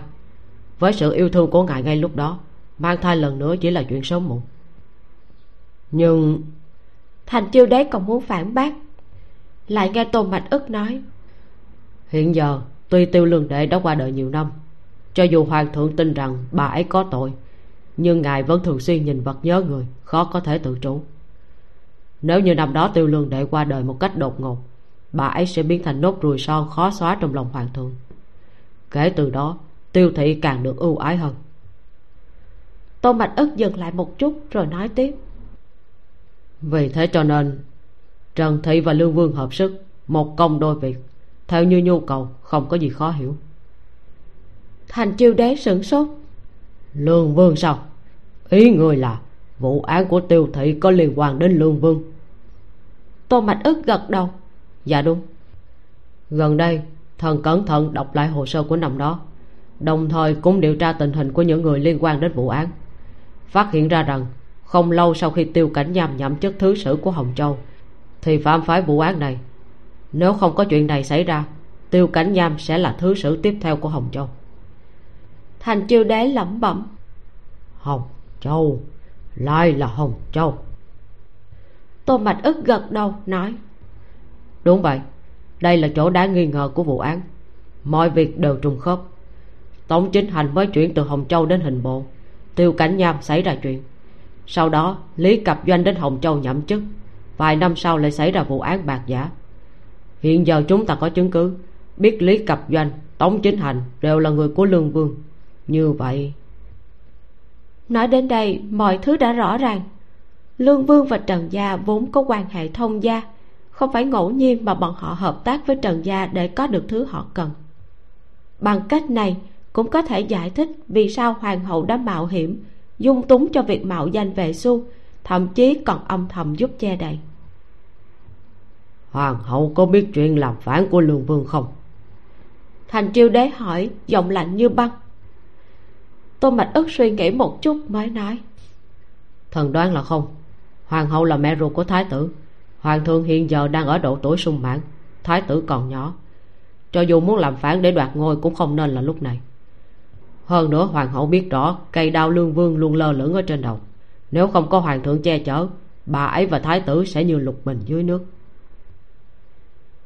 với sự yêu thương của ngài ngay lúc đó mang thai lần nữa chỉ là chuyện sớm muộn nhưng thành chiêu đế còn muốn phản bác. Lại nghe tôn mạch ức nói hiện giờ tuy tiêu lương đệ đã qua đời nhiều năm cho dù hoàng thượng tin rằng bà ấy có tội nhưng ngài vẫn thường xuyên nhìn vật nhớ người khó có thể tự chủ. Nếu như năm đó tiêu lương đệ qua đời một cách đột ngột bà ấy sẽ biến thành nốt ruồi son khó xóa trong lòng hoàng thượng. Kể từ đó tiêu thị càng được ưu ái hơn. Tô mạch ức dừng lại một chút rồi nói tiếp vì thế cho nên trần thị và lương vương hợp sức một công đôi việc. Theo như nhu cầu không có gì khó hiểu. Thành chiêu đế sửng sốt. Lương vương sao? Ý người là vụ án của tiêu thị có liên quan đến lương vương. Tô mạch ức gật đầu. Dạ đúng. Gần đây thần cẩn thận đọc lại hồ sơ của năm đó. Đồng thời cũng điều tra tình hình của những người liên quan đến vụ án. Phát hiện ra rằng không lâu sau khi tiêu cảnh nham nhậm chức thứ sử của hồng châu thì phạm phải vụ án này. Nếu không có chuyện này xảy ra tiêu cảnh nham sẽ là thứ sử tiếp theo của hồng châu. Thành chiêu đế lẩm bẩm. Hồng châu lại là hồng châu. Tô mạch ức gật đầu nói. Đúng vậy đây là chỗ đáng nghi ngờ của vụ án. Mọi việc đều trùng khớp. Tống chính hành mới chuyển từ hồng châu đến hình bộ. Tiêu cảnh nham xảy ra chuyện sau đó, lý cập doanh đến hồng châu nhậm chức. Vài năm sau lại xảy ra vụ án bạc giả. Hiện giờ chúng ta có chứng cứ, biết lý cập doanh, tống chính hành đều là người của lương vương. Như vậy, nói đến đây, mọi thứ đã rõ ràng. Lương vương và trần gia vốn có quan hệ thông gia, không phải ngẫu nhiên mà bọn họ hợp tác với trần gia để có được thứ họ cần. Bằng cách này, cũng có thể giải thích vì sao hoàng hậu đã mạo hiểm dung túng cho việc mạo danh vệ xu thậm chí còn âm thầm giúp che đậy. Hoàng hậu có biết chuyện làm phản của lương vương không? Thành triều đế hỏi giọng lạnh như băng. Tô mạch ức suy nghĩ một chút mới nói. Thần đoán là không. Hoàng hậu là mẹ ruột của thái tử. Hoàng thượng hiện giờ đang ở độ tuổi sung mãn. Thái tử còn nhỏ. Cho dù muốn làm phản để đoạt ngôi cũng không nên là lúc này hơn nữa hoàng hậu biết rõ cây đao lương vương luôn lơ lửng ở trên đầu. Nếu không có hoàng thượng che chở bà ấy và thái tử sẽ như lục bình dưới nước.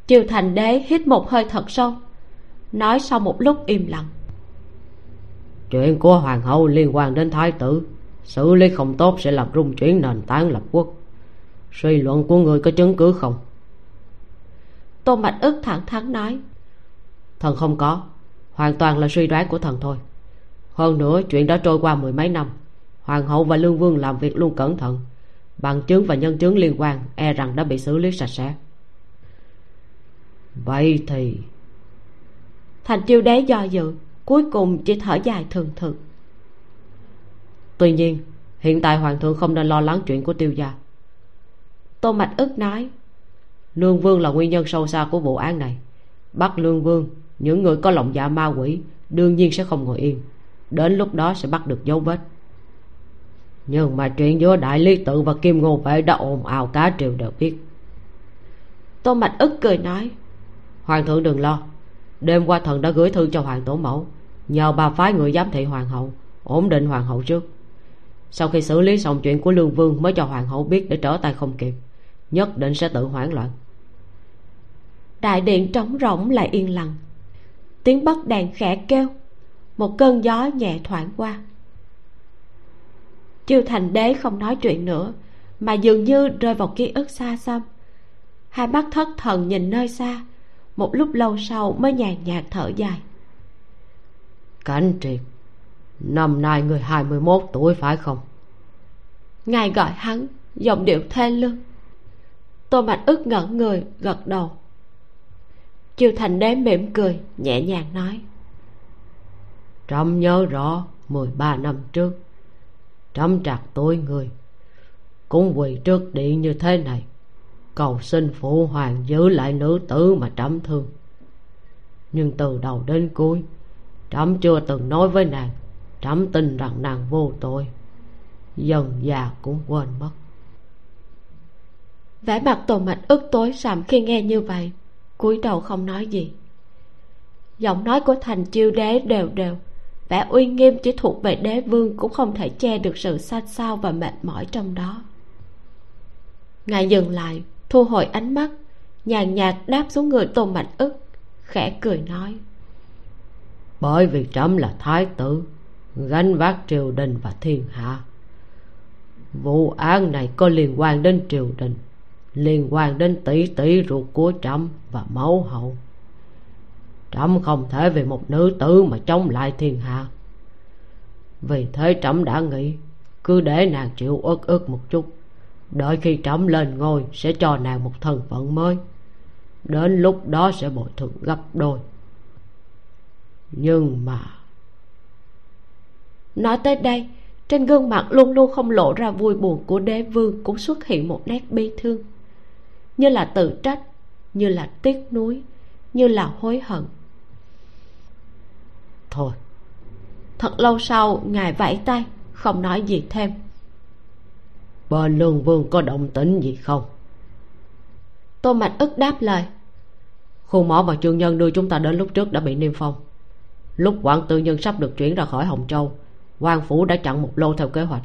Triều thành đế hít một hơi thật sâu nói sau một lúc im lặng. Chuyện của hoàng hậu liên quan đến thái tử xử lý không tốt sẽ làm rung chuyển nền tảng lập quốc. Suy luận của người có chứng cứ không? Tô mạch ức thẳng thắn nói. Thần không có hoàn toàn là suy đoán của thần thôi hơn nữa chuyện đã trôi qua mười mấy năm. Hoàng hậu và lương vương làm việc luôn cẩn thận. Bằng chứng và nhân chứng liên quan e rằng đã bị xử lý sạch sẽ. Vậy thì thành chiêu đế do dự cuối cùng chỉ thở dài thường thường. Tuy nhiên hiện tại hoàng thượng không nên lo lắng chuyện của tiêu gia. Tô mạch ức nói lương vương là nguyên nhân sâu xa của vụ án này. Bắt lương vương những người có lòng dạ ma quỷ đương nhiên sẽ không ngồi yên đến lúc đó sẽ bắt được dấu vết. Nhưng mà chuyện giữa đại lý tự và kim ngô vệ đã ồn ào cá triều đều biết. Tô mạch ức cười nói, hoàng thượng đừng lo, đêm qua thần đã gửi thư cho hoàng tổ mẫu, nhờ bà phái người giám thị hoàng hậu, ổn định hoàng hậu trước. Sau khi xử lý xong chuyện của lương vương mới cho hoàng hậu biết để trở tay không kịp, nhất định sẽ tự hoảng loạn. Đại điện trống rỗng lại yên lặng. Tiếng bắt đàn khẽ kêu một cơn gió nhẹ thoảng qua. Chiêu thành đế không nói chuyện nữa mà dường như rơi vào ký ức xa xăm. Hai mắt thất thần nhìn nơi xa một lúc lâu sau mới nhàn nhạt thở dài. Cảnh triệt năm nay người hai mươi mốt tuổi phải không? Ngài gọi hắn giọng điệu thê lương. Tô mạch ức ngẩn người gật đầu. Chiêu thành đế mỉm cười nhẹ nhàng nói trẫm nhớ rõ mười ba năm trước. Trẫm trạc tối người. Cũng quỳ trước điện như thế này. Cầu xin phụ hoàng giữ lại nữ tử mà trẫm thương. Nhưng từ đầu đến cuối trẫm chưa từng nói với nàng. Trẫm tin rằng nàng vô tội. Dần già cũng quên mất. Vẻ mặt tổ mạch ức tối sầm khi nghe như vậy, cúi đầu không nói gì. Giọng nói của thành chiêu đế đều đều vẻ uy nghiêm chỉ thuộc về đế vương cũng không thể che được sự xanh xao và mệt mỏi trong đó. Ngài dừng lại, thu hồi ánh mắt, nhàn nhạt đáp xuống người tôn mạnh ức, khẽ cười nói. Bởi vì trẫm là thái tử, gánh vác triều đình và thiên hạ. Vụ án này có liên quan đến triều đình, liên quan đến tỷ tỷ ruột của trẫm và mẫu hậu trẫm không thể vì một nữ tử mà chống lại thiên hạ. Vì thế trẫm đã nghĩ, cứ để nàng chịu ức ức một chút, đợi khi trẫm lên ngôi sẽ cho nàng một thân phận mới. Đến lúc đó sẽ bồi thường gấp đôi. Nhưng mà nói tới đây, trên gương mặt luôn luôn không lộ ra vui buồn của đế vương cũng xuất hiện một nét bi thương. Như là tự trách, như là tiếc nuối, như là hối hận thôi. Thật lâu sau ngài vẫy tay không nói gì thêm. Bên lương vương có động tĩnh gì không? Tô mạch ức đáp lời. Khu mỏ mà trương nhân đưa chúng ta đến lúc trước đã bị niêm phong. Lúc quản tư nhân sắp được chuyển ra khỏi hồng châu quan phủ đã chặn một lô theo kế hoạch.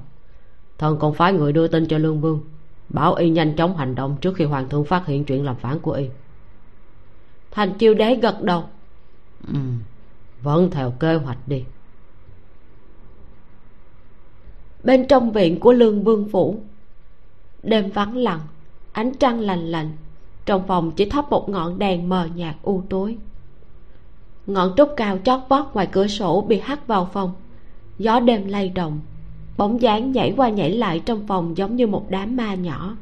Thần còn phái người đưa tin cho lương vương bảo y nhanh chóng hành động trước khi hoàng thượng phát hiện chuyện làm phản của y. Thành chiêu đế gật đầu. Ừ vẫn theo kế hoạch đi. Bên trong viện của lương vương phủ, đêm vắng lặng, ánh trăng lành lạnh trong phòng chỉ thắp một ngọn đèn mờ nhạt u tối. Ngọn trúc cao chót vót ngoài cửa sổ bị hắt vào phòng. Gió đêm lay động, bóng dáng nhảy qua nhảy lại trong phòng giống như một đám ma nhỏ.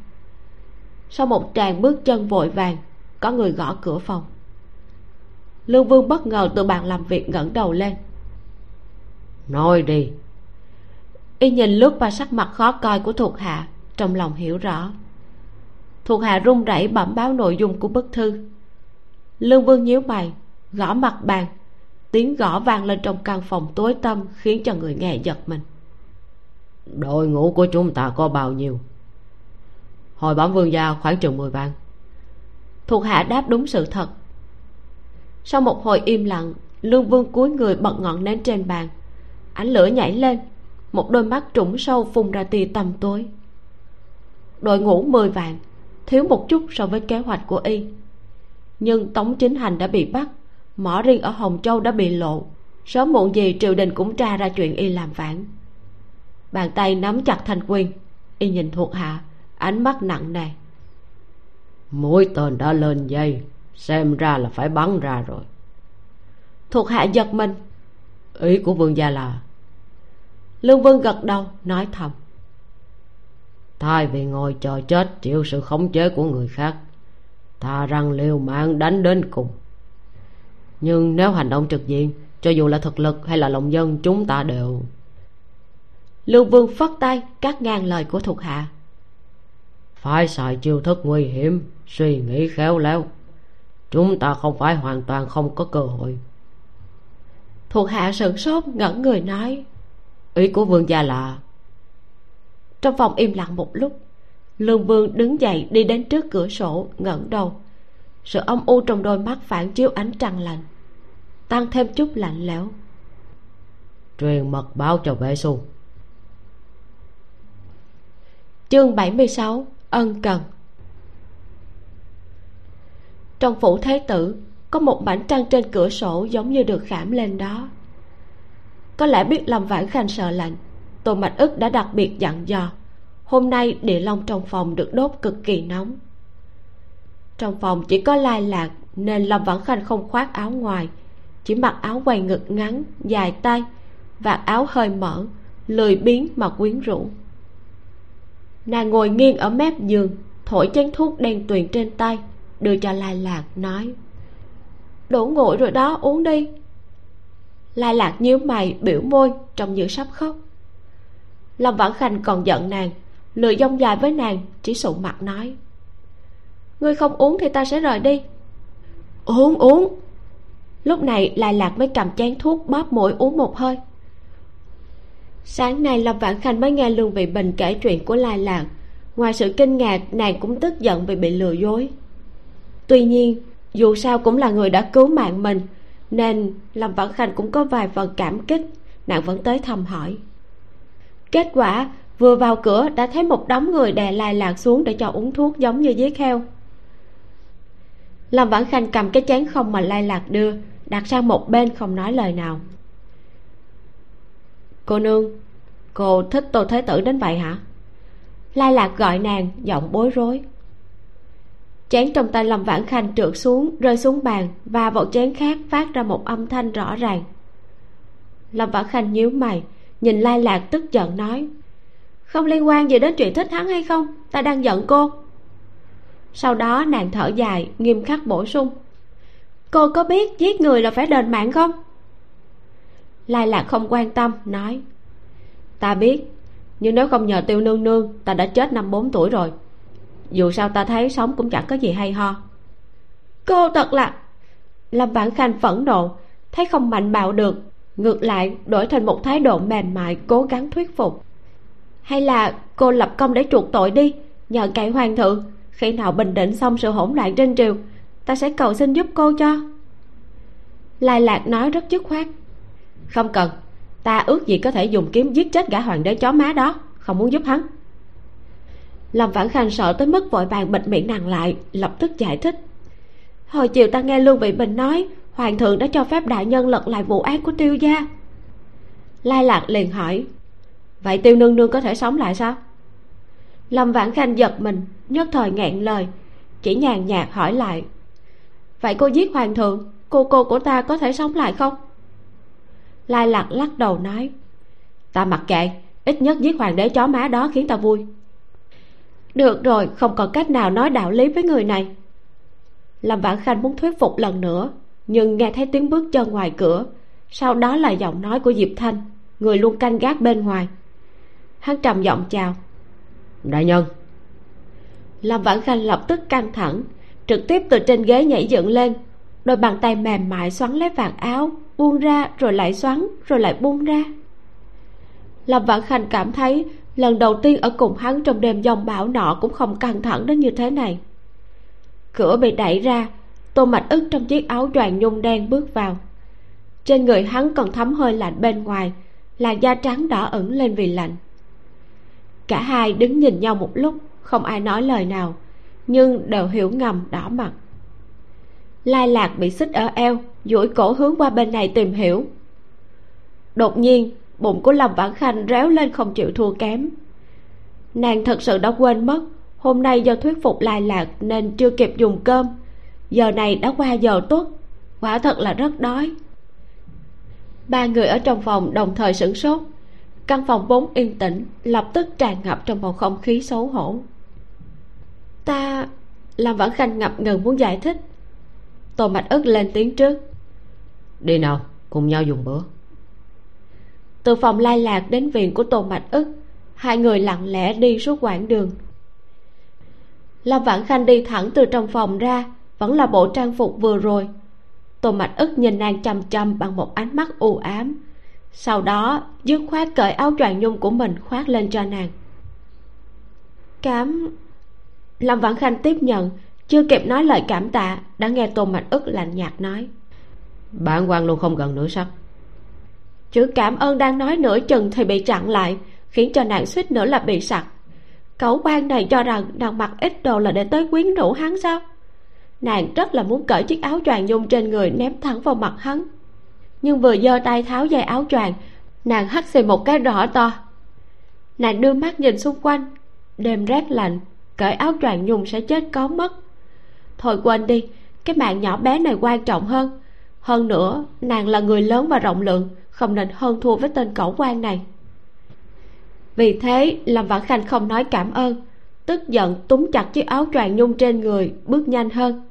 Sau một tràng bước chân vội vàng, có người gõ cửa phòng lương vương bất ngờ từ bàn làm việc ngẩng đầu lên. Nói đi. Y nhìn lướt qua sắc mặt khó coi của thuộc hạ trong lòng hiểu rõ. Thuộc hạ run rẩy bẩm báo nội dung của bức thư. Lương vương nhíu mày gõ mặt bàn tiếng gõ vang lên trong căn phòng tối tăm khiến cho người nghe giật mình. Đội ngũ của chúng ta có bao nhiêu? Hồi bẩm vương gia khoảng chừng mười vạn. Thuộc hạ đáp đúng sự thật sau một hồi im lặng lương vương cúi người bật ngọn nến trên bàn. Ánh lửa nhảy lên, một đôi mắt trũng sâu phun ra tia tầm tối. Đội ngũ mười vạn, thiếu một chút so với kế hoạch của y. Nhưng tống chính hành đã bị bắt, mỏ riêng ở hồng châu đã bị lộ. Sớm muộn gì triều đình cũng tra ra chuyện y làm phản bàn tay nắm chặt thanh quyền y nhìn thuộc hạ, ánh mắt nặng nề. Mũi tên đã lên dây xem ra là phải bắn ra rồi. Thuộc hạ giật mình. Ý của vương gia là? Lương vương gật đầu nói thầm. Thay vì ngồi chờ chết chịu sự khống chế của người khác thà rằng liều mạng đánh đến cùng. Nhưng nếu hành động trực diện cho dù là thực lực hay là lòng dân chúng ta đều lương vương phất tay cắt ngang lời của thuộc hạ. Phải xài chiêu thức nguy hiểm suy nghĩ khéo léo chúng ta không phải hoàn toàn không có cơ hội. Thuộc hạ sửng sốt ngẩn người nói. Ý của vương gia là trong phòng im lặng một lúc lương vương đứng dậy đi đến trước cửa sổ ngẩng đầu. Sự âm u trong đôi mắt phản chiếu ánh trăng lạnh tăng thêm chút lạnh lẽo. Truyền mật báo cho vệ xu. Chương 76 ân cần trong phủ thế tử, có một mảnh trăng trên cửa sổ giống như được khảm lên đó. Có lẽ biết lâm vãn khanh sợ lạnh, tô mạch ức đã đặc biệt dặn dò, hôm nay địa long trong phòng được đốt cực kỳ nóng. Trong phòng chỉ có lai lạc nên lâm vãn khanh không khoác áo ngoài, chỉ mặc áo quầy ngực ngắn, dài tay vạt áo hơi mở, lười biếng mà quyến rũ. Nàng ngồi nghiêng ở mép giường, thổi chén thuốc đen tuyền trên tay đưa cho lai lạc nói, đổ nguội rồi đó, uống đi. Lai lạc nhíu mày, biểu môi, trông như sắp khóc. Lâm vãn khanh còn giận nàng, lười dông dài với nàng, chỉ sụ mặt nói, ngươi không uống thì ta sẽ rời đi. Uống uống. Lúc này lai lạc mới cầm chén thuốc bóp mũi uống một hơi. Sáng nay lâm vãn khanh mới nghe lương vị bình kể chuyện của lai lạc. Ngoài sự kinh ngạc, nàng cũng tức giận vì bị lừa dối tuy nhiên, dù sao cũng là người đã cứu mạng mình, nên lâm vãn khanh cũng có vài phần cảm kích, nàng vẫn tới thăm hỏi. Kết quả, vừa vào cửa đã thấy một đống người đè lai lạc xuống để cho uống thuốc giống như giết heo lâm vãn khanh cầm cái chén không mà lai lạc đưa, đặt sang một bên không nói lời nào. Cô nương, cô thích tô thế tử đến vậy hả? Lai lạc gọi nàng, giọng bối rối chén trong tay lâm vãn khanh trượt xuống, rơi xuống bàn và vào chén khác phát ra một âm thanh rõ ràng. Lâm vãn khanh nhíu mày, nhìn lai lạc tức giận nói, không liên quan gì đến chuyện thích hắn hay không? Ta đang giận cô. Sau đó nàng thở dài, nghiêm khắc bổ sung, cô có biết giết người là phải đền mạng không? Lai lạc không quan tâm, nói, ta biết, nhưng nếu không nhờ tiêu nương nương, ta đã chết năm bốn tuổi rồi dù sao ta thấy sống cũng chẳng có gì hay ho. Cô thật là lâm vãn khanh phẫn nộ, thấy không mạnh bạo được, ngược lại đổi thành một thái độ mềm mại, cố gắng thuyết phục. Hay là cô lập công để chuộc tội đi, nhờ cậy hoàng thượng, khi nào bình định xong sự hỗn loạn trên triều, ta sẽ cầu xin giúp cô cho. Lai lạc nói rất dứt khoát. Không cần, ta ước gì có thể dùng kiếm giết chết gã hoàng đế chó má đó, không muốn giúp hắn lâm vãn khanh sợ tới mức vội vàng bịt miệng nàng lại, lập tức giải thích. Hồi chiều ta nghe lương vị bình nói, hoàng thượng đã cho phép đại nhân lật lại vụ án của tiêu gia. Lai lạc liền hỏi, vậy tiêu nương nương có thể sống lại sao? Lâm vãn khanh giật mình, nhất thời ngẹn lời, chỉ nhàn nhạt hỏi lại, vậy cô giết hoàng thượng, cô cô của ta có thể sống lại không? Lai lạc lắc đầu nói, ta mặc kệ, ít nhất giết hoàng đế chó má đó khiến ta vui được rồi không còn cách nào nói đạo lý với người này. Lâm vãn khanh muốn thuyết phục lần nữa nhưng nghe thấy tiếng bước chân ngoài cửa sau đó là giọng nói của diệp thanh người luôn canh gác bên ngoài. Hắn trầm giọng chào. Đại nhân. Lâm vãn khanh lập tức căng thẳng trực tiếp từ trên ghế nhảy dựng lên đôi bàn tay mềm mại xoắn lấy vạt áo buông ra rồi lại xoắn rồi lại buông ra. Lâm vãn khanh cảm thấy lần đầu tiên ở cùng hắn trong đêm giông bão nọ cũng không căng thẳng đến như thế này. Cửa bị đẩy ra, tô mạch ức trong chiếc áo choàng nhung đen bước vào. Trên người hắn còn thấm hơi lạnh bên ngoài là da trắng đỏ ửng lên vì lạnh. Cả hai đứng nhìn nhau một lúc, không ai nói lời nào, nhưng đều hiểu ngầm đỏ mặt. Lai lạc bị xích ở eo, duỗi cổ hướng qua bên này tìm hiểu. Đột nhiên bụng của lâm vãn khanh réo lên không chịu thua kém. Nàng thật sự đã quên mất, hôm nay do thuyết phục lai lạc nên chưa kịp dùng cơm. Giờ này đã qua giờ tuất quả thật là rất đói. Ba người ở trong phòng đồng thời sửng sốt. Căn phòng vốn yên tĩnh, lập tức tràn ngập trong bầu không khí xấu hổ. Ta làm vãn khanh ngập ngừng muốn giải thích. Tô mạch ức lên tiếng trước. Đi nào, cùng nhau dùng bữa từ phòng lai lạc đến viện của tô mạch ức, hai người lặng lẽ đi suốt quãng đường. Lâm vãn khanh đi thẳng từ trong phòng ra, vẫn là bộ trang phục vừa rồi. Tô mạch ức nhìn nàng chăm chăm bằng một ánh mắt u ám. Sau đó, dứt khoát cởi áo choàng nhung của mình khoác lên cho nàng. Cảm lâm vãn khanh tiếp nhận, chưa kịp nói lời cảm tạ, đã nghe tô mạch ức lạnh nhạt nói. Bản quan luôn không gần nữa sắc chữ cảm ơn đang nói nửa chừng thì bị chặn lại, khiến cho nàng suýt nữa là bị sặc. Cẩu quan này cho rằng nàng mặc ít đồ là để tới quyến rũ hắn sao? Nàng rất là muốn cởi chiếc áo choàng nhung trên người ném thẳng vào mặt hắn. Nhưng vừa giơ tay tháo dây áo choàng, nàng hắt xì một cái rõ to. Nàng đưa mắt nhìn xung quanh, đêm rét lạnh, cởi áo choàng nhung sẽ chết có mất. Thôi quên đi, cái mạng nhỏ bé này quan trọng hơn. Hơn nữa, nàng là người lớn và rộng lượng không nên hơn thua với tên cẩu quan này. Vì thế, lâm vãn khanh không nói cảm ơn, tức giận túm chặt chiếc áo choàng nhung trên người, bước nhanh hơn.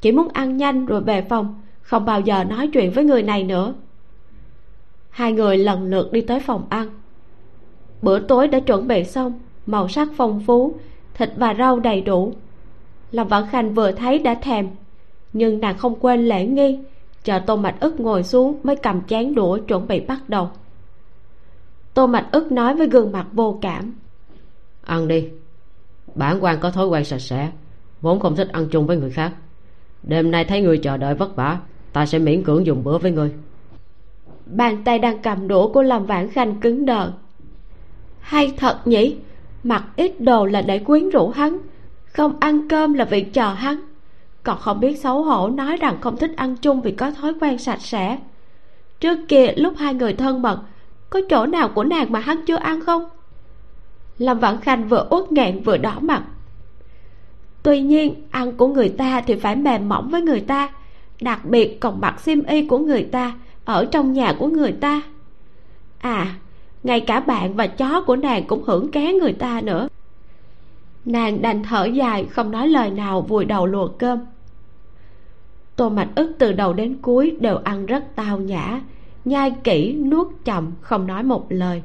Chỉ muốn ăn nhanh rồi về phòng, không bao giờ nói chuyện với người này nữa. Hai người lần lượt đi tới phòng ăn. Bữa tối đã chuẩn bị xong, màu sắc phong phú, thịt và rau đầy đủ. Lâm vãn khanh vừa thấy đã thèm, nhưng nàng không quên lễ nghi chờ tô mạch ức ngồi xuống mới cầm chén đũa chuẩn bị bắt đầu. Tô mạch ức nói với gương mặt vô cảm. Ăn đi. Bản quan có thói quen sạch sẽ vốn không thích ăn chung với người khác. Đêm nay thấy người chờ đợi vất vả ta sẽ miễn cưỡng dùng bữa với người. Bàn tay đang cầm đũa của lâm vãn khanh cứng đờ. Hay thật nhỉ? Mặc ít đồ là để quyến rũ hắn không ăn cơm là vì chờ hắn còn không biết xấu hổ nói rằng không thích ăn chung vì có thói quen sạch sẽ. Trước kia, lúc hai người thân mật, có chỗ nào của nàng mà hắn chưa ăn không? Lâm vãn khanh vừa uất nghẹn vừa đỏ mặt. Tuy nhiên, ăn của người ta thì phải mềm mỏng với người ta, đặc biệt còn mặc xiêm y của người ta, ở trong nhà của người ta. À ngay cả bạn và chó của nàng cũng hưởng ké người ta nữa. Nàng đành thở dài, không nói lời nào, vùi đầu luộc cơm tô mạch ức từ đầu đến cuối đều ăn rất tao nhã, nhai kỹ, nuốt chậm, không nói một lời.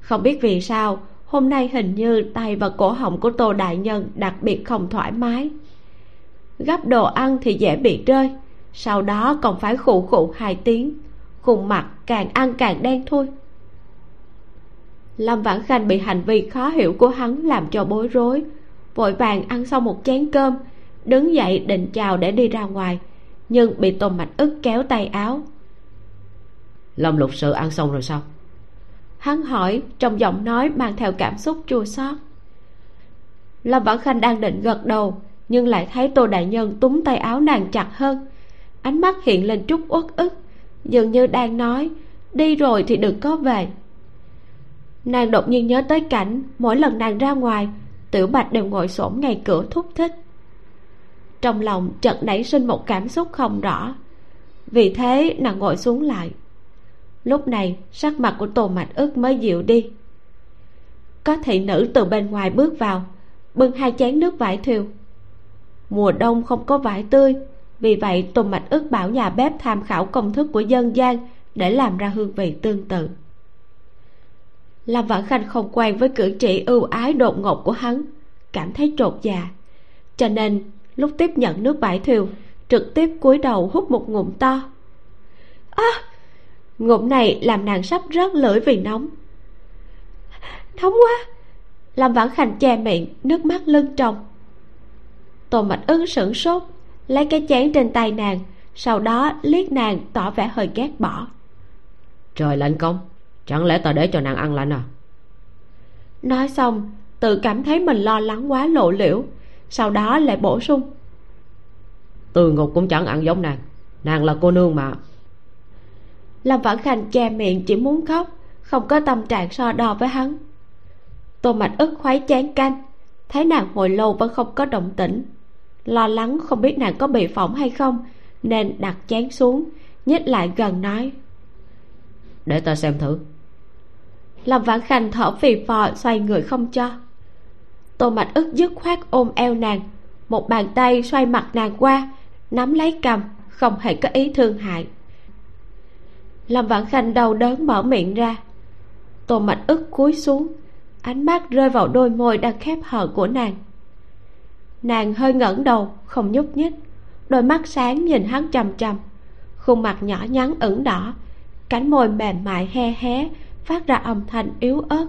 Không biết vì sao, hôm nay hình như tay và cổ họng của tô đại nhân đặc biệt không thoải mái. Gắp đồ ăn thì dễ bị rơi, sau đó còn phải khụ khụ hai tiếng, khuôn mặt càng ăn càng đen thui. Lâm vãn khanh bị hành vi khó hiểu của hắn làm cho bối rối, vội vàng ăn xong một chén cơm đứng dậy định chào để đi ra ngoài nhưng bị tôn mạch ức kéo tay áo. Lâm lục sự ăn xong rồi sao? Hắn hỏi trong giọng nói mang theo cảm xúc chua xót. Lâm vãn khanh đang định gật đầu nhưng lại thấy tô đại nhân túm tay áo nàng chặt hơn. Ánh mắt hiện lên chút uất ức dường như đang nói đi rồi thì đừng có về. Nàng đột nhiên nhớ tới cảnh mỗi lần nàng ra ngoài tiểu bạch đều ngồi xổm ngay cửa thúc thích trong lòng chợt nảy sinh một cảm xúc không rõ. Vì thế, nàng ngồi xuống lại. Lúc này, sắc mặt của tô mạch ức mới dịu đi. Có thị nữ từ bên ngoài bước vào, bưng hai chén nước vải thiêu. Mùa đông không có vải tươi, vì vậy tô mạch ức bảo nhà bếp tham khảo công thức của dân gian để làm ra hương vị tương tự. Lâm vãn khanh không quen với cử chỉ ưu ái đột ngột của hắn, cảm thấy trột dạ. Cho nên lúc tiếp nhận nước vải thiều trực tiếp cúi đầu hút một ngụm to. À, ngụm này làm nàng sắp rớt lưỡi vì nóng. Nóng quá lâm vãn khanh che miệng nước mắt lưng tròng. Tô mạch ưng sửng sốt lấy cái chén trên tay nàng sau đó liếc nàng tỏ vẻ hơi ghét bỏ. Trời lạnh công chẳng lẽ ta để cho nàng ăn lạnh à? Nói xong tự cảm thấy mình lo lắng quá lộ liễu sau đó lại bổ sung. Từ ngục cũng chẳng ăn giống nàng. Nàng là cô nương mà. Lâm vãn khanh che miệng chỉ muốn khóc không có tâm trạng so đo với hắn. Tô mạch ức khuấy chén canh thấy nàng hồi lâu vẫn không có động tĩnh. Lo lắng không biết nàng có bị phỏng hay không nên đặt chén xuống nhích lại gần nói. Để ta xem thử. Lâm vãn khanh thở phì phò xoay người không cho tô mạch ức dứt khoát ôm eo nàng. Một bàn tay xoay mặt nàng qua, nắm lấy cầm, không hề có ý thương hại. Lâm vãn khanh đau đớn mở miệng ra. Tô mạch ức cúi xuống, ánh mắt rơi vào đôi môi đang khép hờ của nàng. Nàng hơi ngẩng đầu, không nhúc nhích. Đôi mắt sáng nhìn hắn chằm chằm. Khuôn mặt nhỏ nhắn ửng đỏ, cánh môi mềm mại he hé, phát ra âm thanh yếu ớt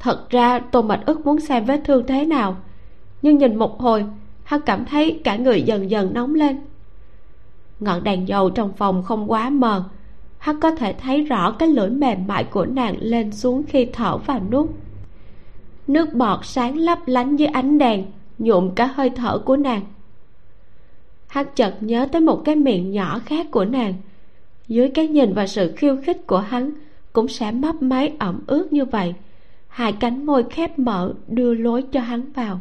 thật ra tô mạch ức muốn xem vết thương thế nào, nhưng nhìn một hồi, hắn cảm thấy cả người dần dần nóng lên. Ngọn đèn dầu trong phòng không quá mờ, hắn có thể thấy rõ cái lưỡi mềm mại của nàng lên xuống khi thở và nuốt. Nước bọt sáng lấp lánh dưới ánh đèn, nhuộm cả hơi thở của nàng. Hắn chợt nhớ tới một cái miệng nhỏ khác của nàng. Dưới cái nhìn và sự khiêu khích của hắn cũng sẽ mấp máy ẩm ướt như vậy hai cánh môi khép mở, đưa lối cho hắn vào.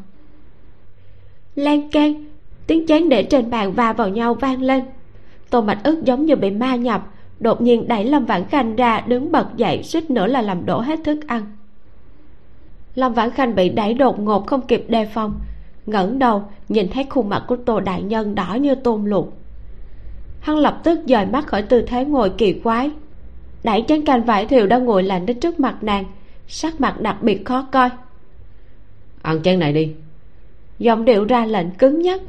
Lan can, tiếng chén để trên bàn va vào nhau vang lên. Tô mạch ức giống như bị ma nhập, đột nhiên đẩy lâm vãn khanh ra, đứng bật dậy, suýt nữa là làm đổ hết thức ăn. Lâm vãn khanh bị đẩy đột ngột, không kịp đề phòng. Ngẩng đầu, nhìn thấy khuôn mặt của tô đại nhân đỏ như tôm luộc. Hắn lập tức dời mắt khỏi tư thế ngồi kỳ quái. Đẩy chén canh vải thiều đang ngồi lạnh đến trước mặt nàng sắc mặt đặc biệt khó coi. Ăn chén này đi. Giọng điệu ra lệnh cứng nhắc.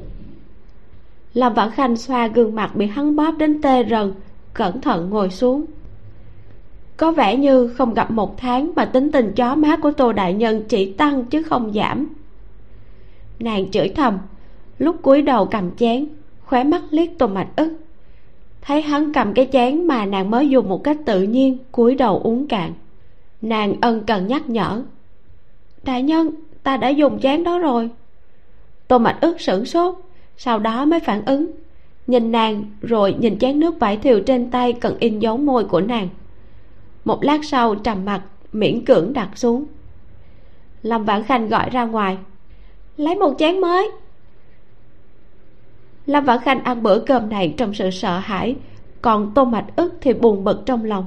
Lâm vãn khanh xoa gương mặt bị hắn bóp đến tê rần cẩn thận ngồi xuống. Có vẻ như không gặp một tháng mà tính tình chó má của tô đại nhân chỉ tăng chứ không giảm. Nàng chửi thầm lúc cúi đầu cầm chén khóe mắt liếc tô mạch ức. Thấy hắn cầm cái chén mà nàng mới dùng một cách tự nhiên cúi đầu uống cạn nàng ân cần nhắc nhở. Đại nhân, ta đã dùng chén đó rồi. Tô mạch ức sửng sốt, sau đó mới phản ứng. Nhìn nàng rồi nhìn chén nước vải thiều trên tay cần in dấu môi của nàng. Một lát sau trầm mặt, miễn cưỡng đặt xuống. Lâm vãn khanh gọi ra ngoài. Lấy một chén mới. Lâm vãn khanh ăn bữa cơm này trong sự sợ hãi, còn tô mạch ức thì buồn bực trong lòng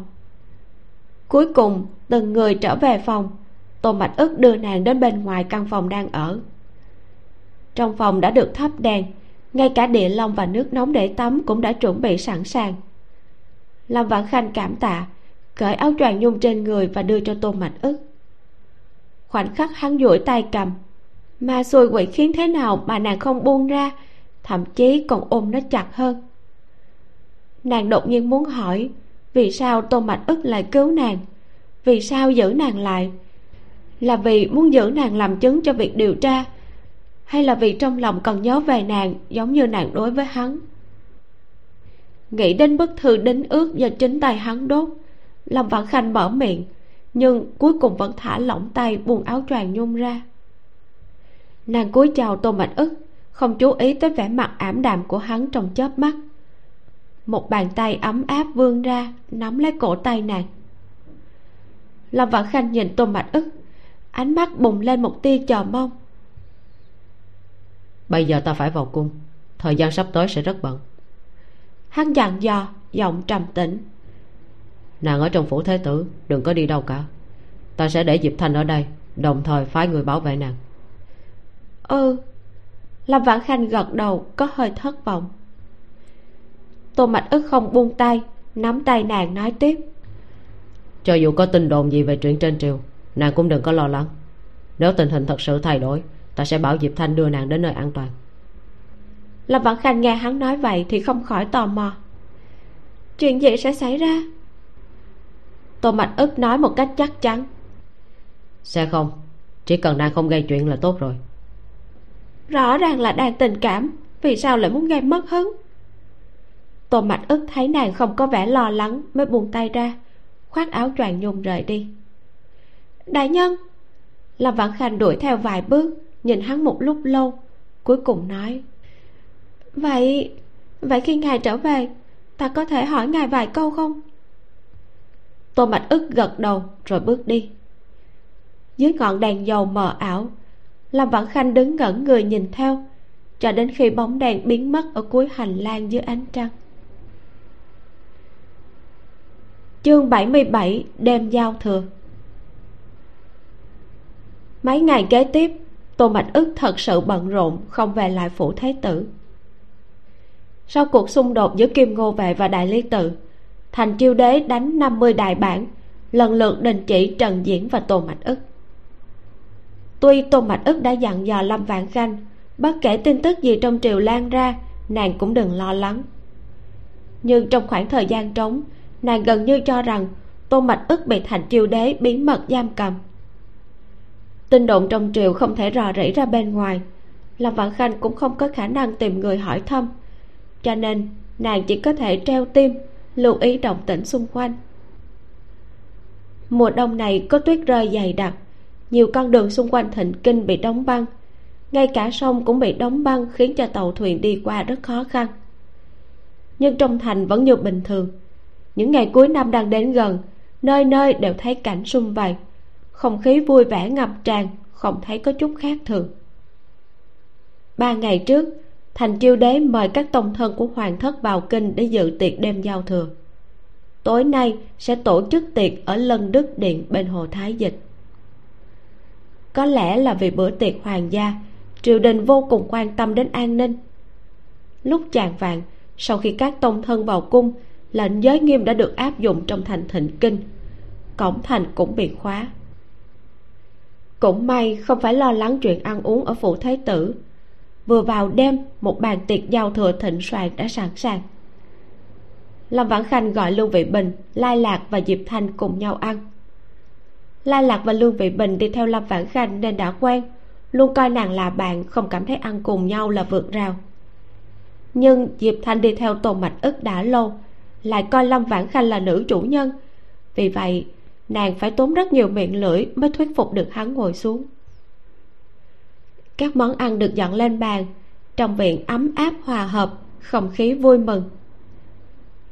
cuối cùng, từng người trở về phòng. Tô mạch ức đưa nàng đến bên ngoài căn phòng đang ở. Trong phòng đã được thắp đèn, ngay cả địa long và nước nóng để tắm cũng đã chuẩn bị sẵn sàng. Lâm vãn khanh cảm tạ, cởi áo choàng nhung trên người và đưa cho tô mạch ức. Khoảnh khắc hắn duỗi tay cầm mà xui quỷ khiến thế nào mà nàng không buông ra, thậm chí còn ôm nó chặt hơn. Nàng đột nhiên muốn hỏi vì sao tôn mạch ức lại cứu nàng? Vì sao giữ nàng lại? Là vì muốn giữ nàng làm chứng cho việc điều tra? Hay là vì trong lòng còn nhớ về nàng giống như nàng đối với hắn? Nghĩ đến bức thư đính ước do chính tay hắn đốt, lâm vãn khanh mở miệng, nhưng cuối cùng vẫn thả lỏng tay buông áo choàng nhung ra. Nàng cúi chào tô mạch ức, không chú ý tới vẻ mặt ảm đạm của hắn trong chớp mắt một bàn tay ấm áp vươn ra nắm lấy cổ tay nàng. Lâm vãn khanh nhìn tô mạch ức ánh mắt bùng lên một tia chờ mong. Bây giờ ta phải vào cung thời gian sắp tới sẽ rất bận. Hắn dặn dò giọng trầm tĩnh. Nàng ở trong phủ thế tử đừng có đi đâu cả. Ta sẽ để diệp thanh ở đây đồng thời phái người bảo vệ nàng. Ừ. Lâm vãn khanh gật đầu có hơi thất vọng tô mạch ức không buông tay nắm tay nàng nói tiếp. Cho dù có tin đồn gì về chuyện trên triều nàng cũng đừng có lo lắng. Nếu tình hình thật sự thay đổi ta sẽ bảo diệp thanh đưa nàng đến nơi an toàn. Lâm vãn khanh nghe hắn nói vậy thì không khỏi tò mò. Chuyện gì sẽ xảy ra? Tô mạch ức nói một cách chắc chắn. Sẽ không chỉ cần nàng không gây chuyện là tốt rồi. Rõ ràng là đang tình cảm vì sao lại muốn gây mất hứng tô mạch ức thấy nàng không có vẻ lo lắng mới buông tay ra, khoác áo choàng nhung rời đi. Đại nhân! Lâm vãn khanh đuổi theo vài bước, nhìn hắn một lúc lâu, cuối cùng nói, vậy vậy khi ngài trở về, ta có thể hỏi ngài vài câu không? Tô mạch ức gật đầu rồi bước đi. Dưới ngọn đèn dầu mờ ảo, lâm vãn khanh đứng ngẩn người nhìn theo, cho đến khi bóng đèn biến mất ở cuối hành lang dưới ánh trăng. Chương 77 đêm giao thừa. Mấy ngày kế tiếp, tô mạch ức thật sự bận rộn, không về lại phủ thái tử. Sau cuộc xung đột giữa kim ngô vệ và đại lý tự, thành chiêu đế đánh 50 đại bản, lần lượt đình chỉ trần diễn và tô mạch ức. Tuy tô mạch ức đã dặn dò lâm vạn khanh, bất kể tin tức gì trong triều lan ra, nàng cũng đừng lo lắng. Nhưng trong khoảng thời gian trống nàng gần như cho rằng tô mạch ức bị thành triều đế bí mật giam cầm. Tin đồn trong triều không thể rò rỉ ra bên ngoài. Lâm vạn khanh cũng không có khả năng tìm người hỏi thăm. Cho nên, nàng chỉ có thể treo tim, lưu ý động tĩnh xung quanh. Mùa đông này có tuyết rơi dày đặc, nhiều con đường xung quanh thịnh kinh bị đóng băng. Ngay cả sông cũng bị đóng băng khiến cho tàu thuyền đi qua rất khó khăn. Nhưng trong thành vẫn như bình thường những ngày cuối năm đang đến gần, nơi nơi đều thấy cảnh sung vầy. Không khí vui vẻ ngập tràn, không thấy có chút khác thường. Ba ngày trước, thành chiêu đế mời các tông thân của hoàng thất vào kinh để dự tiệc đêm giao thừa. Tối nay sẽ tổ chức tiệc ở lân đức điện bên hồ thái dịch. Có lẽ là vì bữa tiệc hoàng gia, triều đình vô cùng quan tâm đến an ninh. Lúc chàng vàng, sau khi các tông thân vào cung lệnh giới nghiêm đã được áp dụng trong thành thịnh kinh. Cổng thành cũng bị khóa. Cũng may không phải lo lắng chuyện ăn uống ở phủ thái tử. Vừa vào đêm, một bàn tiệc giao thừa thịnh soạn đã sẵn sàng. Lâm vãn khanh gọi lương vị bình, lai lạc và diệp thanh cùng nhau ăn. Lai lạc và lương vị bình đi theo lâm vãn khanh nên đã quen. Luôn coi nàng là bạn, không cảm thấy ăn cùng nhau là vượt rào. Nhưng diệp thanh đi theo tôn mạch ức đã lâu lại coi lâm vãn khanh là nữ chủ nhân. Vì vậy, nàng phải tốn rất nhiều miệng lưỡi mới thuyết phục được hắn ngồi xuống. Các món ăn được dọn lên bàn, trong viện ấm áp, hòa hợp, không khí vui mừng.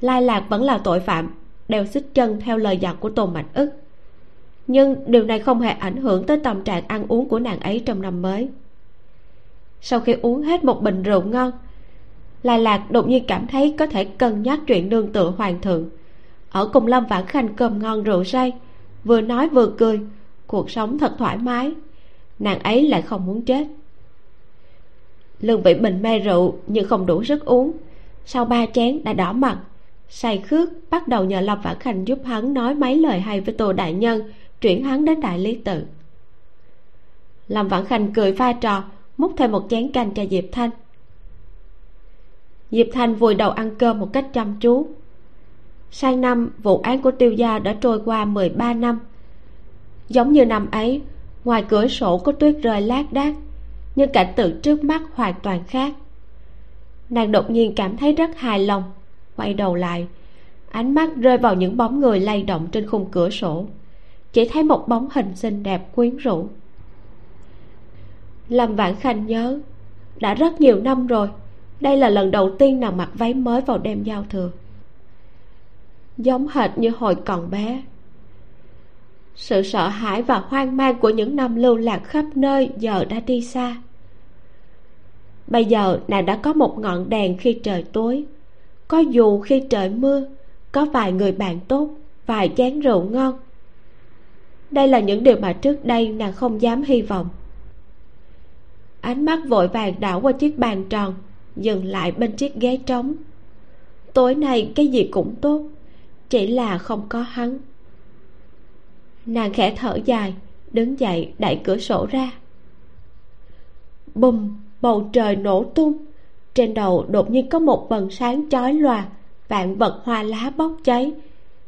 Lai lạc vẫn là tội phạm đeo xích chân theo lời dặn của tôn mạch ức. Nhưng điều này không hề ảnh hưởng tới tâm trạng ăn uống của nàng ấy trong năm mới. Sau khi uống hết một bình rượu ngon lai lạc đột nhiên cảm thấy có thể cân nhắc chuyện nương tựa hoàng thượng. Ở cùng lâm vãn khanh cơm ngon rượu say, vừa nói vừa cười, cuộc sống thật thoải mái. Nàng ấy lại không muốn chết. Lương vĩ bình mê rượu nhưng không đủ sức uống. Sau ba chén đã đỏ mặt, say khước bắt đầu nhờ lâm vãn khanh giúp hắn nói mấy lời hay với tô đại nhân, chuyển hắn đến đại lý tự. Lâm vãn khanh cười pha trò, múc thêm một chén canh cho diệp thanh diệp thanh vùi đầu ăn cơm một cách chăm chú. Sang năm, vụ án của tiêu gia đã trôi qua 13 năm. Giống như năm ấy, ngoài cửa sổ có tuyết rơi lác đác, nhưng cảnh tượng trước mắt hoàn toàn khác. Nàng đột nhiên cảm thấy rất hài lòng, quay đầu lại, ánh mắt rơi vào những bóng người lay động trên khung cửa sổ, chỉ thấy một bóng hình xinh đẹp quyến rũ. Lâm vãn khanh nhớ, đã rất nhiều năm rồi đây là lần đầu tiên nàng mặc váy mới vào đêm giao thừa. Giống hệt như hồi còn bé. Sự sợ hãi và hoang mang của những năm lưu lạc khắp nơi giờ đã đi xa. Bây giờ nàng đã có một ngọn đèn khi trời tối. Có dù khi trời mưa, có vài người bạn tốt, vài chén rượu ngon. Đây là những điều mà trước đây nàng không dám hy vọng. Ánh mắt vội vàng đảo qua chiếc bàn tròn dừng lại bên chiếc ghế trống. Tối nay cái gì cũng tốt, chỉ là không có hắn. Nàng khẽ thở dài, đứng dậy đẩy cửa sổ ra. Bùm, bầu trời nổ tung. Trên đầu đột nhiên có một vần sáng chói lòa, vạn vật hoa lá bốc cháy.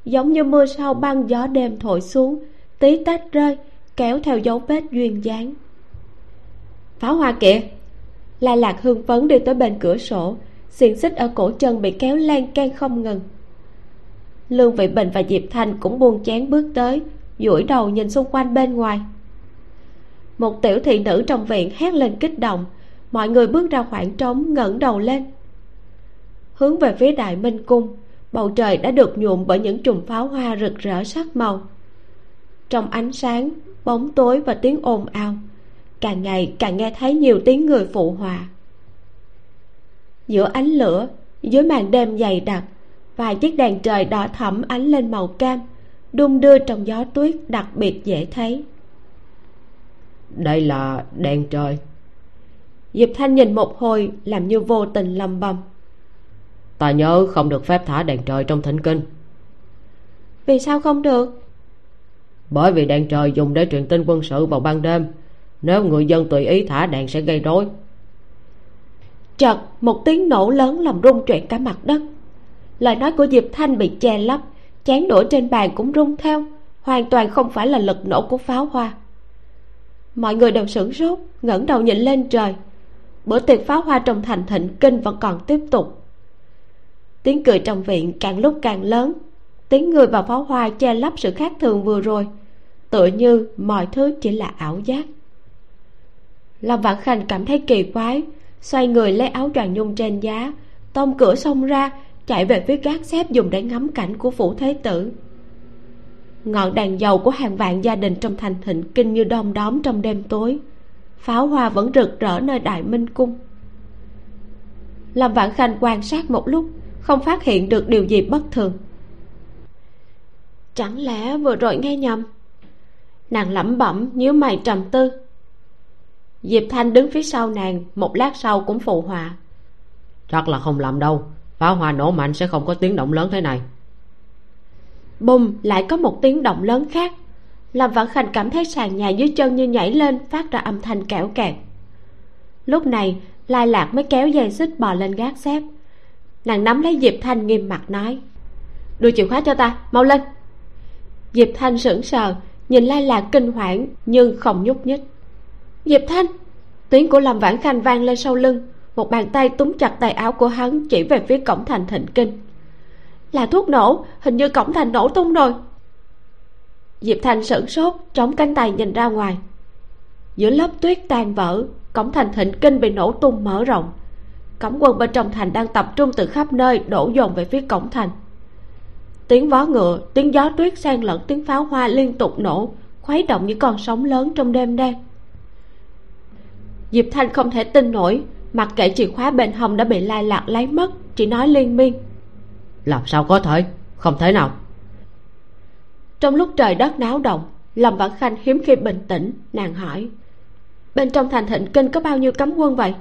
Giống như mưa sau băng gió đêm thổi xuống, tí tách rơi, kéo theo dấu vết duyên dáng. Pháo hoa kìa! La lạc hưng phấn đi tới bên cửa sổ. Xiềng xích ở cổ chân bị kéo lan can không ngừng. Lương vị bình và diệp thanh cũng buông chén bước tới, duỗi đầu nhìn xung quanh bên ngoài. Một tiểu thị nữ trong viện hét lên kích động. Mọi người bước ra khoảng trống, ngẩng đầu lên. Hướng về phía đại minh cung, bầu trời đã được nhuộm bởi những chùm pháo hoa rực rỡ sắc màu. Trong ánh sáng, bóng tối và tiếng ồn ào càng ngày càng nghe thấy nhiều tiếng người phụ họa giữa ánh lửa dưới màn đêm dày đặc vài chiếc đèn trời đỏ thẫm ánh lên màu cam đung đưa trong gió tuyết đặc biệt dễ thấy. Đây là đèn trời. Diệp thanh nhìn một hồi làm như vô tình lầm bầm. Ta nhớ không được phép thả đèn trời trong thỉnh kinh. Vì sao không được? Bởi vì đèn trời dùng để truyền tin quân sự vào ban đêm nếu người dân tùy ý thả đèn sẽ gây rối. Chợt một tiếng nổ lớn làm rung chuyển cả mặt đất. Lời nói của diệp thanh bị che lấp, chén đũa trên bàn cũng rung theo, hoàn toàn không phải là lực nổ của pháo hoa. Mọi người đều sửng sốt, ngẩng đầu nhìn lên trời. Bữa tiệc pháo hoa trong thành thịnh kinh vẫn còn tiếp tục. Tiếng cười trong viện càng lúc càng lớn, tiếng người và pháo hoa che lấp sự khác thường vừa rồi, tựa như mọi thứ chỉ là ảo giác lâm vãn khanh cảm thấy kỳ quái, xoay người lấy áo choàng nhung trên giá, tông cửa xông ra, chạy về phía gác xếp dùng để ngắm cảnh của phủ thế tử. Ngọn đèn dầu của hàng vạn gia đình trong thành thịnh kinh như đom đóm trong đêm tối. Pháo hoa vẫn rực rỡ nơi đại minh cung. Lâm vãn khanh quan sát một lúc, không phát hiện được điều gì bất thường. Chẳng lẽ vừa rồi nghe nhầm? Nàng lẩm bẩm, nhíu mày trầm tư diệp thanh đứng phía sau nàng một lát sau cũng phụ họa. Chắc là không làm đâu pháo hoa nổ mạnh sẽ không có tiếng động lớn thế này. Bùm lại có một tiếng động lớn khác. Làm vạn khanh cảm thấy sàn nhà dưới chân như nhảy lên phát ra âm thanh kẽo kẹt. Lúc này lai lạc mới kéo dây xích bò lên gác xếp. Nàng nắm lấy diệp thanh nghiêm mặt nói đưa chìa khóa cho ta mau lên. Diệp thanh sững sờ nhìn lai lạc kinh hoảng nhưng không nhúc nhích diệp thanh, tiếng của lâm vãn khanh vang lên sau lưng. Một bàn tay túm chặt tay áo của hắn chỉ về phía cổng thành thịnh kinh. Là thuốc nổ, hình như cổng thành nổ tung rồi. Diệp thanh sửng sốt chống cánh tay nhìn ra ngoài. Giữa lớp tuyết tan vỡ, cổng thành thịnh kinh bị nổ tung mở rộng. Cổng quân bên trong thành đang tập trung từ khắp nơi, đổ dồn về phía cổng thành. Tiếng vó ngựa, tiếng gió tuyết xen lẫn, tiếng pháo hoa liên tục nổ, khuấy động những con sóng lớn trong đêm đen diệp thanh không thể tin nổi mặc kệ chìa khóa bên hông đã bị lai lạc lấy mất chỉ nói liên miên. Làm sao có thể? Không thể nào. Trong lúc trời đất náo động lâm vãn khanh hiếm khi bình tĩnh nàng hỏi bên trong thành thịnh kinh có bao nhiêu cấm quân vậy?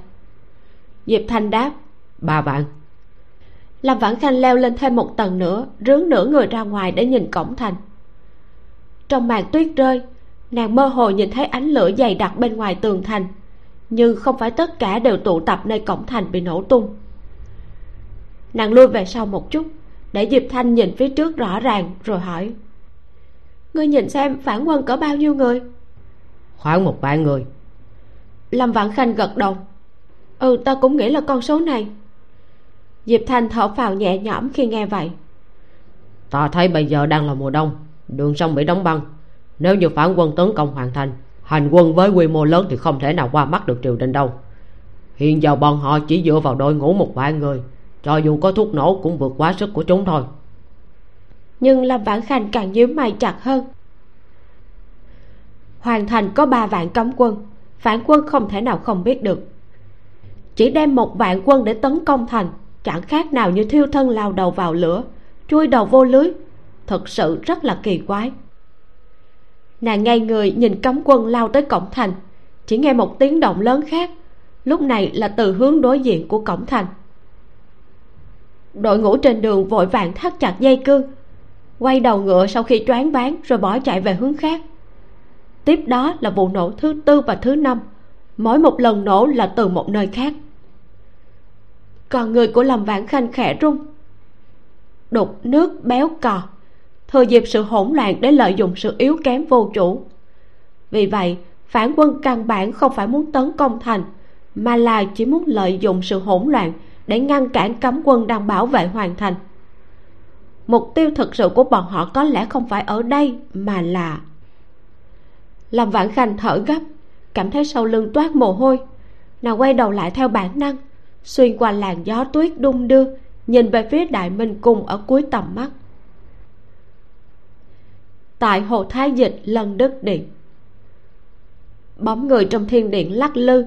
Diệp thanh đáp ba vạn. Lâm vãn khanh leo lên thêm một tầng nữa rướn nửa người ra ngoài để nhìn cổng thành. Trong màn tuyết rơi nàng mơ hồ nhìn thấy ánh lửa dày đặc bên ngoài tường thành nhưng không phải tất cả đều tụ tập nơi cổng thành bị nổ tung. Nàng lui về sau một chút để diệp thanh nhìn phía trước rõ ràng rồi hỏi. Ngươi nhìn xem phản quân có bao nhiêu người? Khoảng một vạn người. Lâm vạn khanh gật đầu. Ừ ta cũng nghĩ là con số này. Diệp thanh thở phào nhẹ nhõm khi nghe vậy. Ta thấy bây giờ đang là mùa đông đường sông bị đóng băng. Nếu như phản quân tấn công hoàn thành hành quân với quy mô lớn thì không thể nào qua mắt được triều đình đâu. Hiện giờ bọn họ chỉ dựa vào đội ngũ một vài người, cho dù có thuốc nổ cũng vượt quá sức của chúng thôi. Nhưng lâm vãn khanh càng nhíu mày chặt hơn. Hoàn thành có ba vạn cấm quân phản quân không thể nào không biết được. Chỉ đem một vạn quân để tấn công thành, chẳng khác nào như thiêu thân lao đầu vào lửa, chui đầu vô lưới, thật sự rất là kỳ quái nàng ngay người nhìn cấm quân lao tới cổng thành. Chỉ nghe một tiếng động lớn khác. Lúc này là từ hướng đối diện của cổng thành. Đội ngũ trên đường vội vàng thắt chặt dây cương, quay đầu ngựa sau khi choáng váng rồi bỏ chạy về hướng khác. Tiếp đó là vụ nổ thứ tư và thứ năm. Mỗi một lần nổ là từ một nơi khác. Còn người của lâm vãn khanh khẽ rung. Đục nước béo cò thừa dịp sự hỗn loạn để lợi dụng sự yếu kém vô chủ. Vì vậy, phản quân căn bản không phải muốn tấn công thành, mà là chỉ muốn lợi dụng sự hỗn loạn để ngăn cản cấm quân đang bảo vệ hoàn thành. Mục tiêu thực sự của bọn họ có lẽ không phải ở đây, mà là làm vãn khanh thở gấp, cảm thấy sau lưng toát mồ hôi. Nàng quay đầu lại theo bản năng, xuyên qua làn gió tuyết đung đưa, nhìn về phía đại minh cung ở cuối tầm mắt tại hồ thái dịch lần đức điện. Bóng người trong thiên điện lắc lư.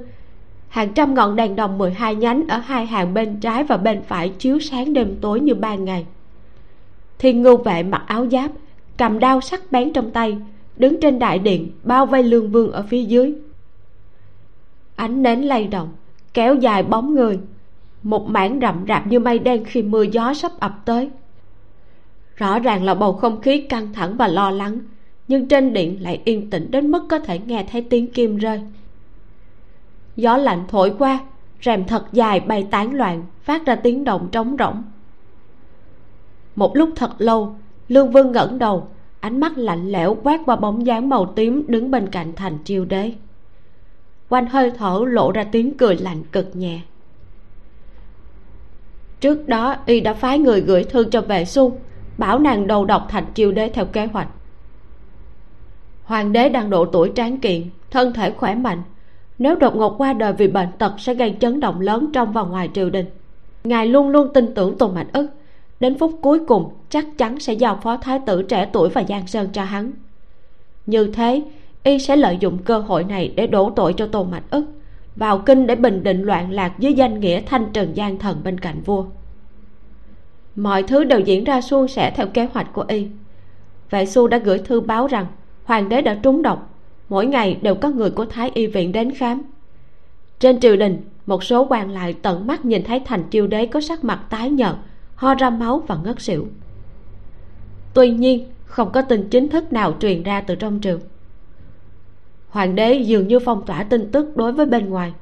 Hàng trăm ngọn đèn đồng 12 nhánh ở hai hàng bên trái và bên phải chiếu sáng đêm tối như ban ngày. Thiên ngưu vệ mặc áo giáp, cầm đao sắc bén trong tay, đứng trên đại điện, bao vây lương vương ở phía dưới. Ánh nến lay động, kéo dài bóng người. Một mảng rậm rạp như mây đen khi mưa gió sắp ập tới rõ ràng là bầu không khí căng thẳng và lo lắng, nhưng trên điện lại yên tĩnh đến mức có thể nghe thấy tiếng kim rơi. Gió lạnh thổi qua, rèm thật dài bay tán loạn, phát ra tiếng động trống rỗng. Một lúc thật lâu, lương vương ngẩng đầu, ánh mắt lạnh lẽo quét qua bóng dáng màu tím đứng bên cạnh thành triều đế. Quanh hơi thở lộ ra tiếng cười lạnh cực nhẹ. Trước đó, y đã phái người gửi thư cho vệ xu bảo nàng đầu độc thành chiêu đế theo kế hoạch. Hoàng đế đang độ tuổi tráng kiện, thân thể khỏe mạnh. Nếu đột ngột qua đời vì bệnh tật sẽ gây chấn động lớn trong và ngoài triều đình. Ngài luôn luôn tin tưởng tôn mạnh ức. Đến phút cuối cùng, chắc chắn sẽ giao phó thái tử trẻ tuổi và giang sơn cho hắn. Như thế, y sẽ lợi dụng cơ hội này để đổ tội cho tôn mạnh ức, vào kinh để bình định loạn lạc dưới danh nghĩa thanh trần giang thần bên cạnh vua mọi thứ đều diễn ra suôn sẻ theo kế hoạch của y. Vệ xu đã gửi thư báo rằng hoàng đế đã trúng độc. Mỗi ngày đều có người của thái y viện đến khám. Trên triều đình, một số quan lại tận mắt nhìn thấy thành chiêu đế có sắc mặt tái nhợt, ho ra máu và ngất xỉu. Tuy nhiên, không có tin chính thức nào truyền ra từ trong triều. Hoàng đế dường như phong tỏa tin tức đối với bên ngoài.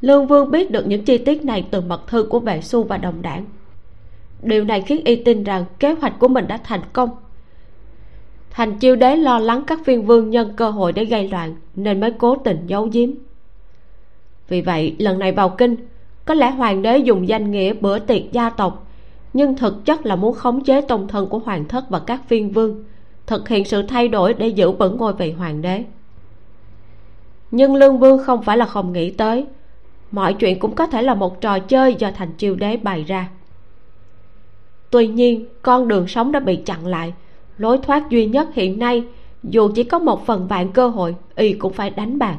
Lương vương biết được những chi tiết này từ mật thư của vệ xu và đồng đảng điều này khiến y tin rằng kế hoạch của mình đã thành công. Thành chiêu đế lo lắng các phiên vương nhân cơ hội để gây loạn, nên mới cố tình giấu giếm. Vì vậy, lần này vào kinh, có lẽ hoàng đế dùng danh nghĩa bữa tiệc gia tộc, nhưng thực chất là muốn khống chế tông thân của hoàng thất và các phiên vương, thực hiện sự thay đổi để giữ vững ngôi vị hoàng đế. Nhưng lương vương không phải là không nghĩ tới, mọi chuyện cũng có thể là một trò chơi do thành chiêu đế bày ra tuy nhiên, con đường sống đã bị chặn lại. Lối thoát duy nhất hiện nay, dù chỉ có một phần vạn cơ hội, y cũng phải đánh bạc.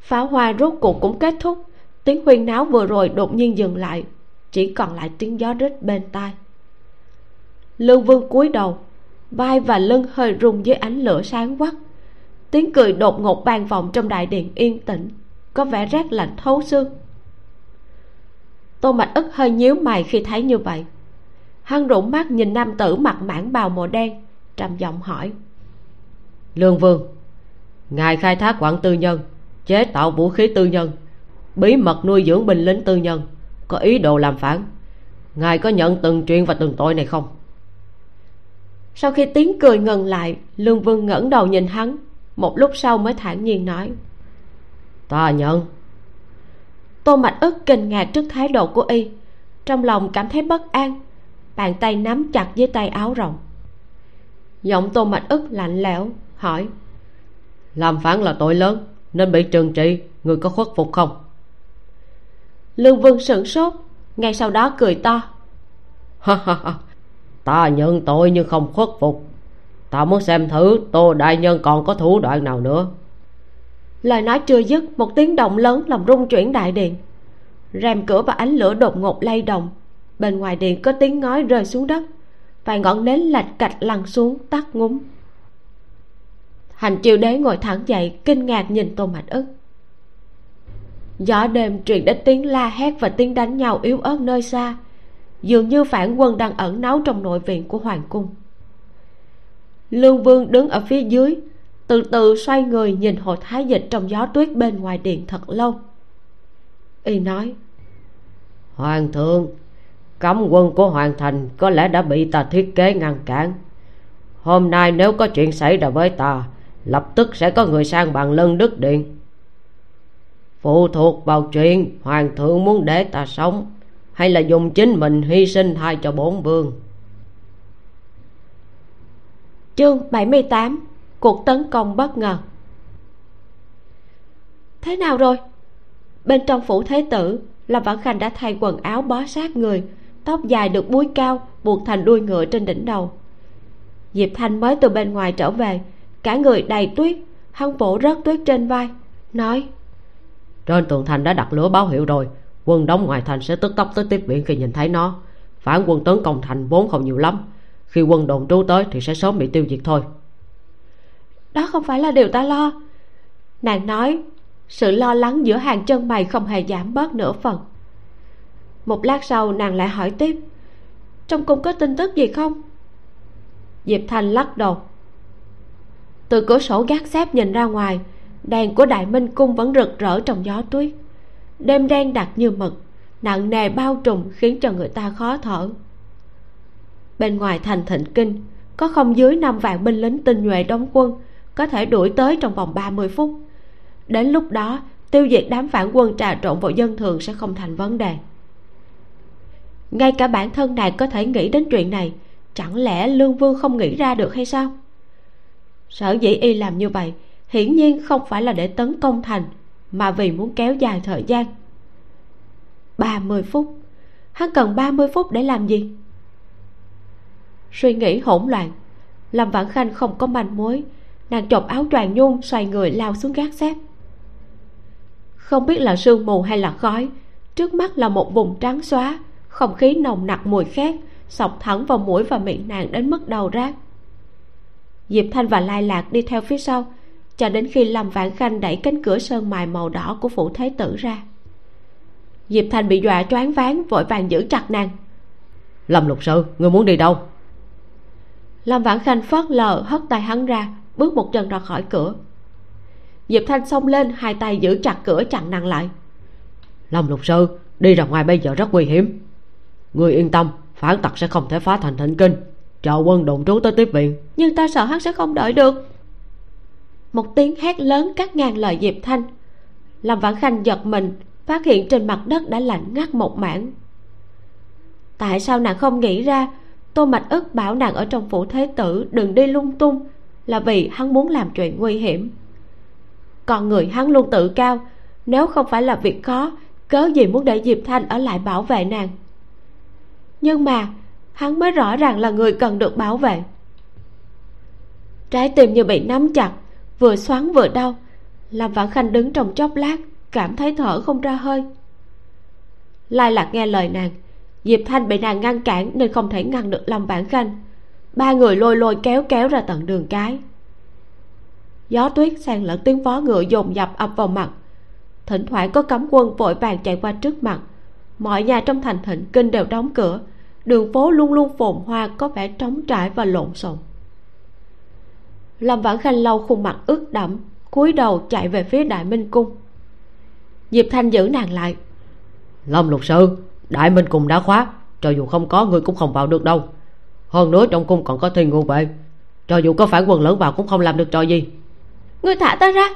Pháo hoa rốt cuộc cũng kết thúc. Tiếng huyên náo vừa rồi đột nhiên dừng lại. Chỉ còn lại tiếng gió rít bên tai. Lương vương cúi đầu, vai và lưng hơi rung dưới ánh lửa sáng quắc. Tiếng cười đột ngột vang vọng trong đại điện yên tĩnh, có vẻ rét lạnh thấu xương tô mạch ức hơi nhíu mày khi thấy như vậy. Hắn rụng mắt nhìn nam tử mặc mãn bào màu đen trầm giọng hỏi. Lương vương ngài khai thác quặng tư nhân chế tạo vũ khí tư nhân bí mật nuôi dưỡng binh lính tư nhân có ý đồ làm phản. Ngài có nhận từng chuyện và từng tội này không? Sau khi tiếng cười ngừng lại lương vương ngẩng đầu nhìn hắn một lúc sau mới thản nhiên nói. Ta nhận tô mạch ức kinh ngạc trước thái độ của y. Trong lòng cảm thấy bất an bàn tay nắm chặt dưới tay áo rộng. Giọng tô mạch ức lạnh lẽo hỏi làm phản là tội lớn nên bị trừng trị người có khuất phục không? Lương vương sửng sốt ngay sau đó cười to. Ta nhận tội nhưng không khuất phục. Ta muốn xem thử tô đại nhân còn có thủ đoạn nào nữa lời nói chưa dứt, một tiếng động lớn làm rung chuyển đại điện. Rèm cửa và ánh lửa đột ngột lay động. Bên ngoài điện có tiếng ngói rơi xuống đất. Vài ngọn nến lạch cạch lăn xuống, tắt ngúm. Hành triều đế ngồi thẳng dậy, kinh ngạc nhìn tô mạch ức. Gió đêm truyền đến tiếng la hét và tiếng đánh nhau yếu ớt nơi xa, dường như phản quân đang ẩn náu trong nội viện của hoàng cung. Lương vương đứng ở phía dưới từ từ xoay người nhìn hồ thái dịch trong gió tuyết bên ngoài điện thật lâu. Y nói hoàng thượng cấm quân của hoàng thành có lẽ đã bị ta thiết kế ngăn cản. Hôm nay nếu có chuyện xảy ra với ta lập tức sẽ có người sang bằng lân đức điện. Phụ thuộc vào chuyện hoàng thượng muốn để ta sống hay là dùng chính mình hy sinh thay cho bốn vương? Chương 78 cuộc tấn công bất ngờ. Thế nào rồi? Bên trong phủ thế tử, lâm vãn khanh đã thay quần áo bó sát người, tóc dài được búi cao, buộc thành đuôi ngựa trên đỉnh đầu. Diệp thanh mới từ bên ngoài trở về, cả người đầy tuyết, hắn vỗ rớt tuyết trên vai, nói, trên tường thành đã đặt lửa báo hiệu rồi, quân đóng ngoài thành sẽ tức tốc tới tiếp viện khi nhìn thấy nó. Phản quân tấn công thành vốn không nhiều lắm, khi quân đồn trú tới thì sẽ sớm bị tiêu diệt thôi đó không phải là điều ta lo. Nàng nói, sự lo lắng giữa hàng chân mày không hề giảm bớt nửa phần. Một lát sau, nàng lại hỏi tiếp, trong cung có tin tức gì không? Diệp thanh lắc đầu. Từ cửa sổ gác xếp nhìn ra ngoài, đèn của đại minh cung vẫn rực rỡ trong gió tuyết. Đêm đen đặc như mực, nặng nề bao trùm khiến cho người ta khó thở. Bên ngoài thành thịnh kinh, có không dưới năm vạn binh lính tinh nhuệ đóng quân có thể đuổi tới trong vòng 30 phút. Đến lúc đó, tiêu diệt đám phản quân trà trộn vào dân thường sẽ không thành vấn đề. Ngay cả bản thân nàng có thể nghĩ đến chuyện này, chẳng lẽ lương vương không nghĩ ra được hay sao? Sở dĩ y làm như vậy, hiển nhiên không phải là để tấn công thành, mà vì muốn kéo dài thời gian. 30 phút. Hắn cần 30 phút để làm gì? Suy nghĩ hỗn loạn. Lâm vãn khanh không có manh mối nàng chộp áo choàng nhung xoay người lao xuống gác xếp. Không biết là sương mù hay là khói trước mắt là một vùng trắng xóa không khí nồng nặc mùi khét sọc thẳng vào mũi và miệng nàng đến mức đầu rát. Diệp thanh và lai lạc đi theo phía sau cho đến khi lâm vạn khanh đẩy cánh cửa sơn mài màu đỏ của phủ thế tử ra. Diệp thanh bị dọa choáng váng vội vàng giữ chặt nàng. Lâm lục sư ngươi muốn đi đâu? Lâm vãn khanh phớt lờ hất tay hắn ra bước một chân ra khỏi cửa. Diệp thanh xông lên hai tay giữ chặt cửa chặn nàng lại. Lâm lục sư đi ra ngoài bây giờ rất nguy hiểm. Người yên tâm phản tặc sẽ không thể phá thành thịnh kinh. Chờ quân đồn trú tới tiếp viện. Nhưng ta sợ hắn sẽ không đợi được. Một tiếng hét lớn cắt ngang lời diệp thanh. Làm vãn khanh giật mình phát hiện trên mặt đất đã lạnh ngắt một mảng. Tại sao nàng không nghĩ ra tô mạch ức bảo nàng ở trong phủ thế tử đừng đi lung tung là vì hắn muốn làm chuyện nguy hiểm. Còn người hắn luôn tự cao, nếu không phải là việc khó cớ gì muốn để diệp thanh ở lại bảo vệ nàng? Nhưng mà, hắn mới rõ ràng là người cần được bảo vệ. Trái tim như bị nắm chặt, vừa xoắn vừa đau làm vãn khanh đứng trong chốc lát, cảm thấy thở không ra hơi. Lai lạc nghe lời nàng, diệp thanh bị nàng ngăn cản nên không thể ngăn được lòng vãn khanh ba người lôi lôi kéo kéo ra tận đường cái. Gió tuyết xen lẫn tiếng vó ngựa dồn dập ập vào mặt. Thỉnh thoảng có cấm quân vội vàng chạy qua trước mặt. Mọi nhà trong thành thịnh kinh đều đóng cửa. Đường phố luôn luôn phồn hoa, có vẻ trống trải và lộn xộn. Lâm vãn khanh lâu khuôn mặt ướt đẫm, cúi đầu chạy về phía đại minh cung. Diệp thanh giữ nàng lại. Lâm lục sư, đại minh cung đã khóa, cho dù không có người cũng không vào được đâu hơn nữa trong cung còn có thiên ngôn vệ cho dù có phản quân lớn vào cũng không làm được trò gì. Ngươi thả ta ra.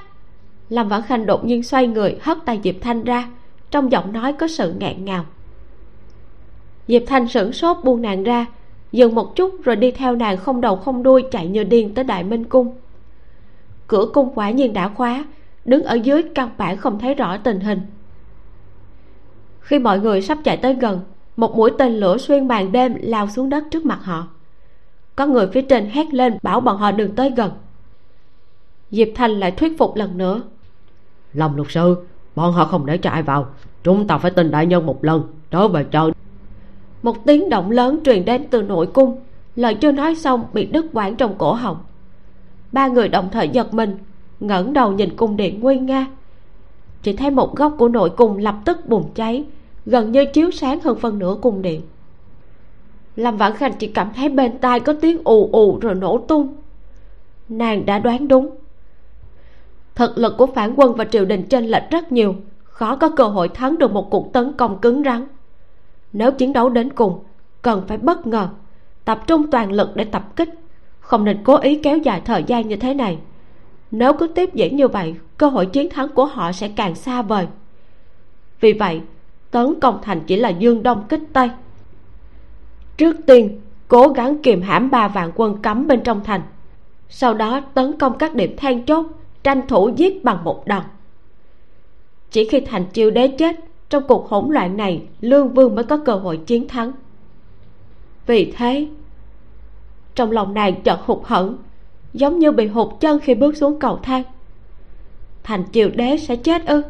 Lâm vãn khanh đột nhiên xoay người, hất tay diệp thanh ra. Trong giọng nói có sự ngẹn ngào. Diệp thanh sửng sốt buông nàng ra, dừng một chút rồi đi theo nàng không đầu không đuôi chạy như điên tới đại minh cung. Cửa cung quả nhiên đã khóa, đứng ở dưới căn bản không thấy rõ tình hình. Khi mọi người sắp chạy tới gần một mũi tên lửa xuyên màn đêm lao xuống đất trước mặt họ. Có người phía trên hét lên bảo bọn họ đừng tới gần. Diệp thanh lại thuyết phục lần nữa. Lòng luật sư bọn họ không để cho ai vào. Chúng ta phải tin đại nhân một lần trở về chờ một tiếng động lớn truyền đến từ nội cung. Lời chưa nói xong bị đứt quãng trong cổ họng. Ba người đồng thời giật mình ngẩng đầu nhìn cung điện nguy nga. Chỉ thấy một góc của nội cung lập tức bùng cháy gần như chiếu sáng hơn phân nửa cung điện. Lâm vãn khanh chỉ cảm thấy bên tai có tiếng ù ù rồi nổ tung. Nàng đã đoán đúng. Thực lực của phản quân và triều đình chênh lệch rất nhiều, khó có cơ hội thắng được một cuộc tấn công cứng rắn. Nếu chiến đấu đến cùng, cần phải bất ngờ, tập trung toàn lực để tập kích, không nên cố ý kéo dài thời gian như thế này. Nếu cứ tiếp diễn như vậy, cơ hội chiến thắng của họ sẽ càng xa vời. Vì vậy tấn công thành chỉ là dương đông kích tây. Trước tiên, cố gắng kiềm hãm ba vạn quân cấm bên trong thành. Sau đó tấn công các điểm then chốt, tranh thủ giết bằng một đòn chỉ khi thành chiêu đế chết, trong cuộc hỗn loạn này, lương vương mới có cơ hội chiến thắng. Vì thế, trong lòng nàng chợt hụt hẫng, giống như bị hụt chân khi bước xuống cầu thang. Thành triều đế sẽ chết ư?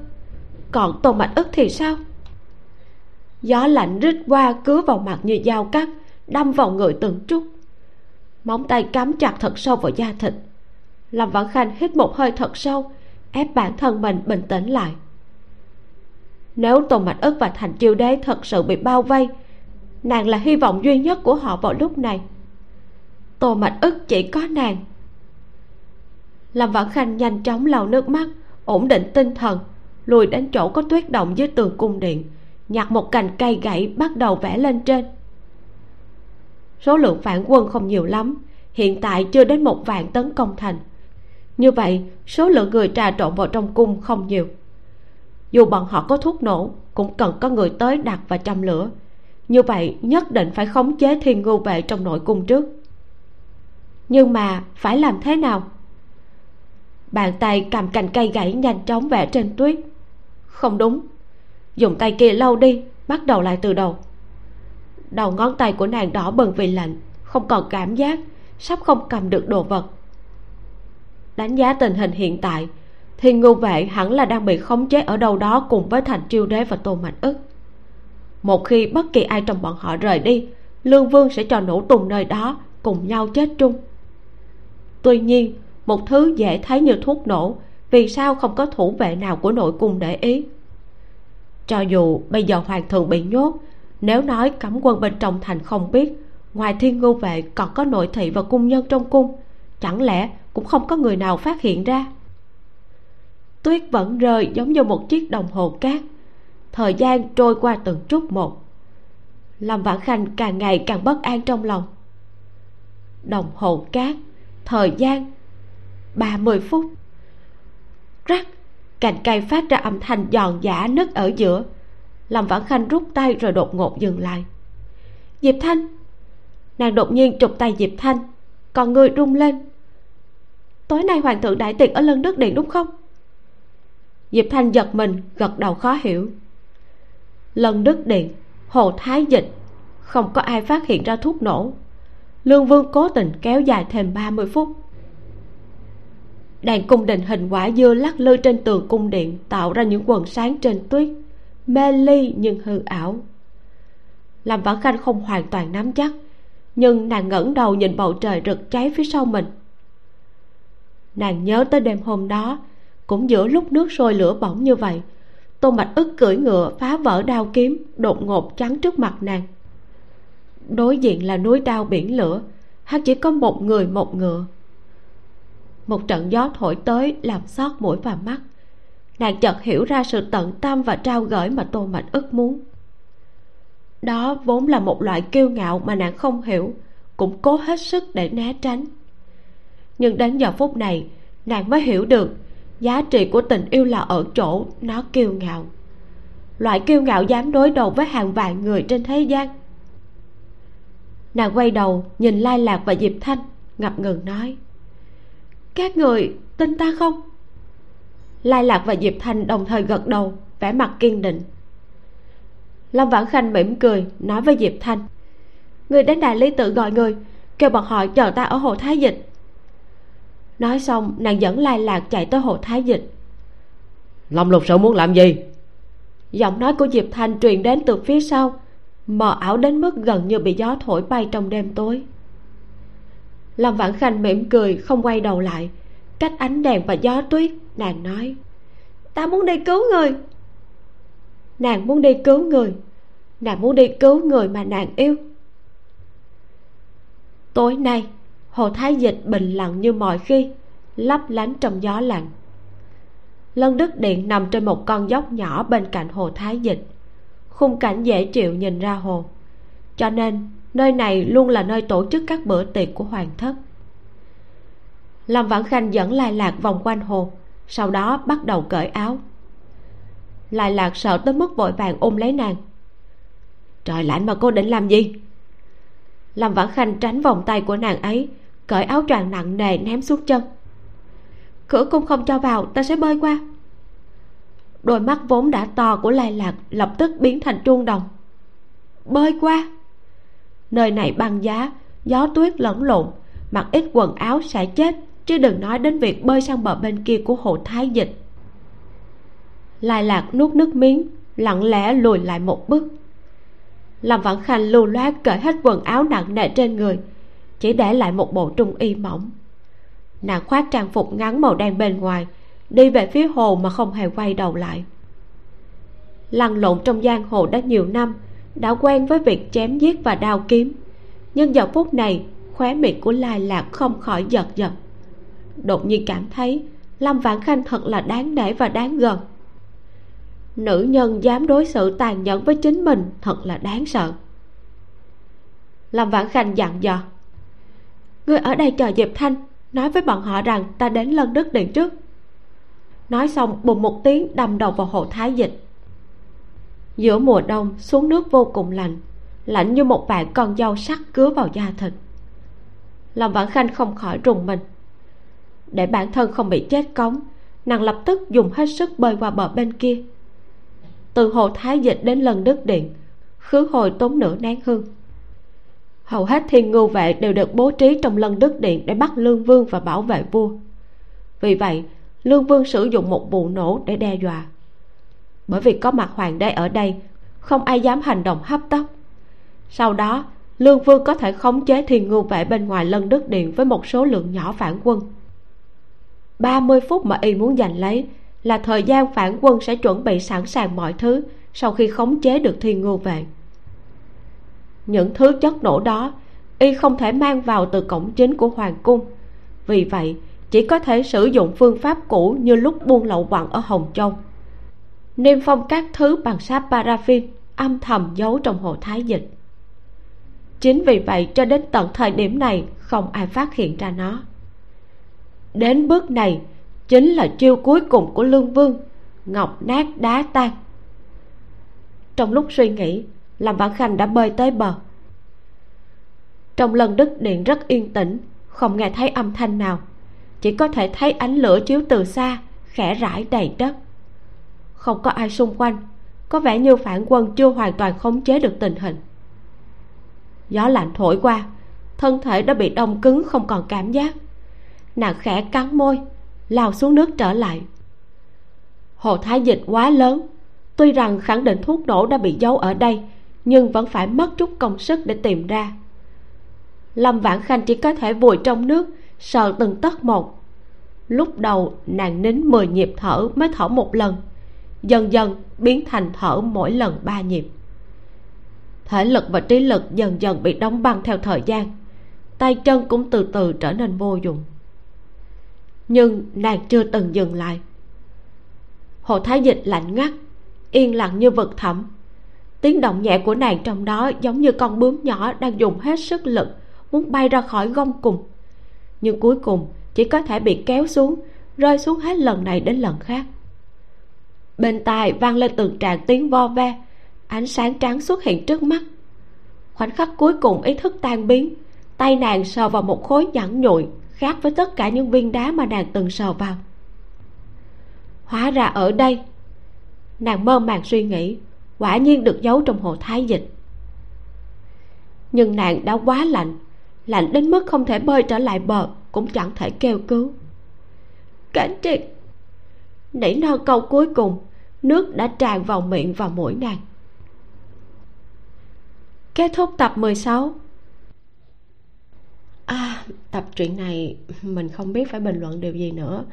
Còn tôn mạch ức thì sao? Gió lạnh rít qua cứa vào mặt như dao cắt, đâm vào người từng chút. Móng tay cắm chặt thật sâu vào da thịt. Lâm vãn khanh hít một hơi thật sâu, ép bản thân mình bình tĩnh lại. Nếu tôn mạch ức và thành chiêu đế thật sự bị bao vây, nàng là hy vọng duy nhất của họ vào lúc này. Tô mạch ức chỉ có nàng. Lâm vãn khanh nhanh chóng lau nước mắt, ổn định tinh thần, lùi đến chỗ có tuyết động dưới tường cung điện nhặt một cành cây gãy bắt đầu vẽ lên trên. Số lượng phản quân không nhiều lắm, hiện tại chưa đến một vạn tấn công thành. Như vậy, số lượng người trà trộn vào trong cung không nhiều. Dù bọn họ có thuốc nổ, cũng cần có người tới đặt và châm lửa. Như vậy, nhất định phải khống chế thiên ngưu vệ trong nội cung trước. Nhưng mà, phải làm thế nào? Bàn tay cầm cành cây gãy nhanh chóng vẽ trên tuyết. Không đúng dùng tay kia lau đi, bắt đầu lại từ đầu. Đầu ngón tay của nàng đỏ bừng vì lạnh, không còn cảm giác, sắp không cầm được đồ vật. Đánh giá tình hình hiện tại, thì ngưu vệ hẳn là đang bị khống chế ở đâu đó cùng với thành chiêu đế và tô mạnh ức. Một khi bất kỳ ai trong bọn họ rời đi, lương vương sẽ cho nổ tung nơi đó, cùng nhau chết chung. Tuy nhiên, một thứ dễ thấy như thuốc nổ, vì sao không có thủ vệ nào của nội cung để ý? Cho dù bây giờ hoàng thượng bị nhốt, nếu nói cấm quân bên trong thành không biết, ngoài thiên ngưu vệ còn có nội thị và cung nhân trong cung, chẳng lẽ cũng không có người nào phát hiện ra? Tuyết vẫn rơi giống như một chiếc đồng hồ cát. Thời gian trôi qua từng chút một. Lâm vãn khanh càng ngày càng bất an trong lòng. Đồng hồ cát, thời gian, ba mươi phút. Rắc cành cây phát ra âm thanh giòn giả nứt ở giữa. Lâm vãn khanh rút tay rồi đột ngột dừng lại. Diệp thanh. Nàng đột nhiên trục tay diệp thanh. Còn người rung lên. Tối nay hoàng thượng đại tiệc ở lân đức điện đúng không? Diệp thanh giật mình, gật đầu khó hiểu. Lân đức điện, hồ thái dịch, không có ai phát hiện ra thuốc nổ. Lương vương cố tình kéo dài thêm 30 phút đèn cung đình hình quả dưa lắc lư trên tường cung điện, tạo ra những quần sáng trên tuyết, mê ly nhưng hư ảo. Làm vãn khanh không hoàn toàn nắm chắc, nhưng nàng ngẩng đầu nhìn bầu trời rực cháy phía sau mình. Nàng nhớ tới đêm hôm đó, cũng giữa lúc nước sôi lửa bỏng như vậy tô mạch ức cưỡi ngựa phá vỡ đao kiếm, đột ngột chắn trước mặt nàng. Đối diện là núi đao biển lửa, hắn chỉ có một người một ngựa một trận gió thổi tới làm xót mũi và mắt. Nàng chợt hiểu ra sự tận tâm và trao gửi mà tô mạch ức muốn. Đó vốn là một loại kiêu ngạo mà nàng không hiểu, cũng cố hết sức để né tránh. Nhưng đến giờ phút này, nàng mới hiểu được giá trị của tình yêu là ở chỗ nó kiêu ngạo. Loại kiêu ngạo dám đối đầu với hàng vạn người trên thế gian. Nàng quay đầu nhìn lai lạc và diệp thanh, ngập ngừng nói các người tin ta không? Lai lạc và diệp thanh đồng thời gật đầu vẻ mặt kiên định. Lâm vãn khanh mỉm cười nói với diệp thanh. Người đến đại lý tự gọi người kêu bọn họ chờ ta ở hồ thái dịch. Nói xong nàng dẫn lai lạc chạy tới hồ thái dịch. Lâm lục sự muốn làm gì? Giọng nói của diệp thanh truyền đến từ phía sau mờ ảo đến mức gần như bị gió thổi bay trong đêm tối lâm vãn khanh mỉm cười, không quay đầu lại. Cách ánh đèn và gió tuyết, nàng nói, ta muốn đi cứu người. Nàng muốn đi cứu người. Nàng muốn đi cứu người mà nàng yêu. Tối nay, hồ thái dịch bình lặng như mọi khi, lấp lánh trong gió lạnh. Lân đức điện nằm trên một con dốc nhỏ bên cạnh hồ thái dịch. Khung cảnh dễ chịu nhìn ra hồ. Cho nên nơi này luôn là nơi tổ chức các bữa tiệc của hoàng thất. Lâm vãn khanh dẫn lai lạc vòng quanh hồ, sau đó bắt đầu cởi áo. Lai lạc sợ tới mức vội vàng ôm lấy nàng. Trời lạnh mà cô định làm gì? Lâm vãn khanh tránh vòng tay của nàng ấy, cởi áo choàng nặng nề ném xuống chân. Cửa cung không cho vào, ta sẽ bơi qua. Đôi mắt vốn đã to của lai lạc lập tức biến thành truông đồng. Bơi qua nơi này băng giá, gió tuyết lẫn lộn, mặc ít quần áo sẽ chết, chứ đừng nói đến việc bơi sang bờ bên kia của hồ thái dịch. Lai lạc nuốt nước miếng, lặng lẽ lùi lại một bước. Lâm vãn khanh lưu loát cởi hết quần áo nặng nề trên người, chỉ để lại một bộ trung y mỏng. Nàng khoác trang phục ngắn màu đen bên ngoài, đi về phía hồ mà không hề quay đầu lại. Lăn lộn trong giang hồ đã nhiều năm đã quen với việc chém giết và đao kiếm. Nhưng giờ phút này, khóe miệng của lai lạc không khỏi giật giật. Đột nhiên cảm thấy lâm vãn khanh thật là đáng nể và đáng gần. Nữ nhân dám đối xử tàn nhẫn với chính mình thật là đáng sợ. Lâm vãn khanh dặn dò. Ngươi ở đây chờ diệp thanh, nói với bọn họ rằng ta đến lân đức điện trước. Nói xong, bùng một tiếng đâm đầu vào hồ thái dịch giữa mùa đông xuống nước vô cùng lạnh lạnh như một bạn con dâu sắc cứa vào da thịt. Lâm vãn khanh không khỏi rùng mình. Để bản thân không bị chết cống, nàng lập tức dùng hết sức bơi qua bờ bên kia. Từ hồ thái dịch đến lần đức điện, khứ hồi tốn nửa nén hương. Hầu hết thiên ngưu vệ đều được bố trí trong lân đức điện để bắt lương vương và bảo vệ vua. Vì vậy, lương vương sử dụng một vụ nổ để đe dọa bởi vì có mặt hoàng đế ở đây, không ai dám hành động hấp tấp. Sau đó, lương vương có thể khống chế thiên ngưu vệ bên ngoài lân đức điện với một số lượng nhỏ phản quân. 30 phút mà y muốn giành lấy là thời gian phản quân sẽ chuẩn bị sẵn sàng mọi thứ sau khi khống chế được thiên ngưu vệ. Những thứ chất nổ đó, y không thể mang vào từ cổng chính của hoàng cung. Vì vậy, chỉ có thể sử dụng phương pháp cũ như lúc buôn lậu quặng ở hồng châu niêm phong các thứ bằng sáp paraffin, âm thầm giấu trong hồ thái dịch. Chính vì vậy cho đến tận thời điểm này không ai phát hiện ra nó. Đến bước này, chính là chiêu cuối cùng của lương vương, ngọc nát đá tan. Trong lúc suy nghĩ làm vãn khanh đã bơi tới bờ. Trong lần đức điện rất yên tĩnh, không nghe thấy âm thanh nào, chỉ có thể thấy ánh lửa chiếu từ xa, khẽ rải đầy đất không có ai xung quanh, có vẻ như phản quân chưa hoàn toàn khống chế được tình hình. Gió lạnh thổi qua, thân thể đã bị đông cứng không còn cảm giác. Nàng khẽ cắn môi, lao xuống nước trở lại. Hồ thái dịch quá lớn, tuy rằng khẳng định thuốc nổ đã bị giấu ở đây, nhưng vẫn phải mất chút công sức để tìm ra. Lâm vãn khanh chỉ có thể vùi trong nước, sờ từng tấc một. Lúc đầu nàng nín mười nhịp thở mới thở một lần dần dần biến thành thở mỗi lần ba nhịp. Thể lực và trí lực dần dần bị đóng băng theo thời gian, tay chân cũng từ từ trở nên vô dụng. Nhưng nàng chưa từng dừng lại. Hồ thái dịch lạnh ngắt, yên lặng như vực thẳm. Tiếng động nhẹ của nàng trong đó giống như con bướm nhỏ đang dùng hết sức lực muốn bay ra khỏi gông cùng. Nhưng cuối cùng chỉ có thể bị kéo xuống, rơi xuống hết lần này đến lần khác bên tai vang lên từng tràng tiếng vo ve. Ánh sáng trắng xuất hiện trước mắt. Khoảnh khắc cuối cùng ý thức tan biến. Tay nàng sờ vào một khối nhẵn nhụi, khác với tất cả những viên đá mà nàng từng sờ vào. Hóa ra ở đây, nàng mơ màng suy nghĩ, quả nhiên được giấu trong hồ thái dịch. Nhưng nàng đã quá lạnh lạnh đến mức không thể bơi trở lại bờ, cũng chẳng thể kêu cứu. Cảnh triệt nảy non câu cuối cùng nước đã tràn vào miệng và mũi nàng kết thúc tập 16 à tập truyện này mình không biết phải bình luận điều gì nữa.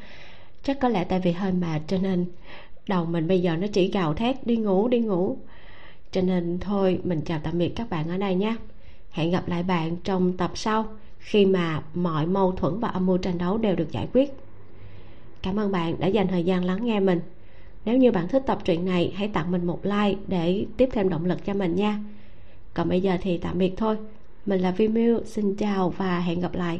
Chắc có lẽ tại vì hơi mệt cho nên đầu mình bây giờ nó chỉ gào thét, đi ngủ đi ngủ. Cho nên thôi, mình chào tạm biệt các bạn ở đây nhé. Hẹn gặp lại bạn trong tập sau, khi mà mọi mâu thuẫn và âm mưu tranh đấu đều được giải quyết. Cảm ơn bạn đã dành thời gian lắng nghe mình nếu như bạn thích tập truyện này, hãy tặng mình một like để tiếp thêm động lực cho mình nha. Còn bây giờ thì tạm biệt thôi. Mình là vi miu xin chào và hẹn gặp lại.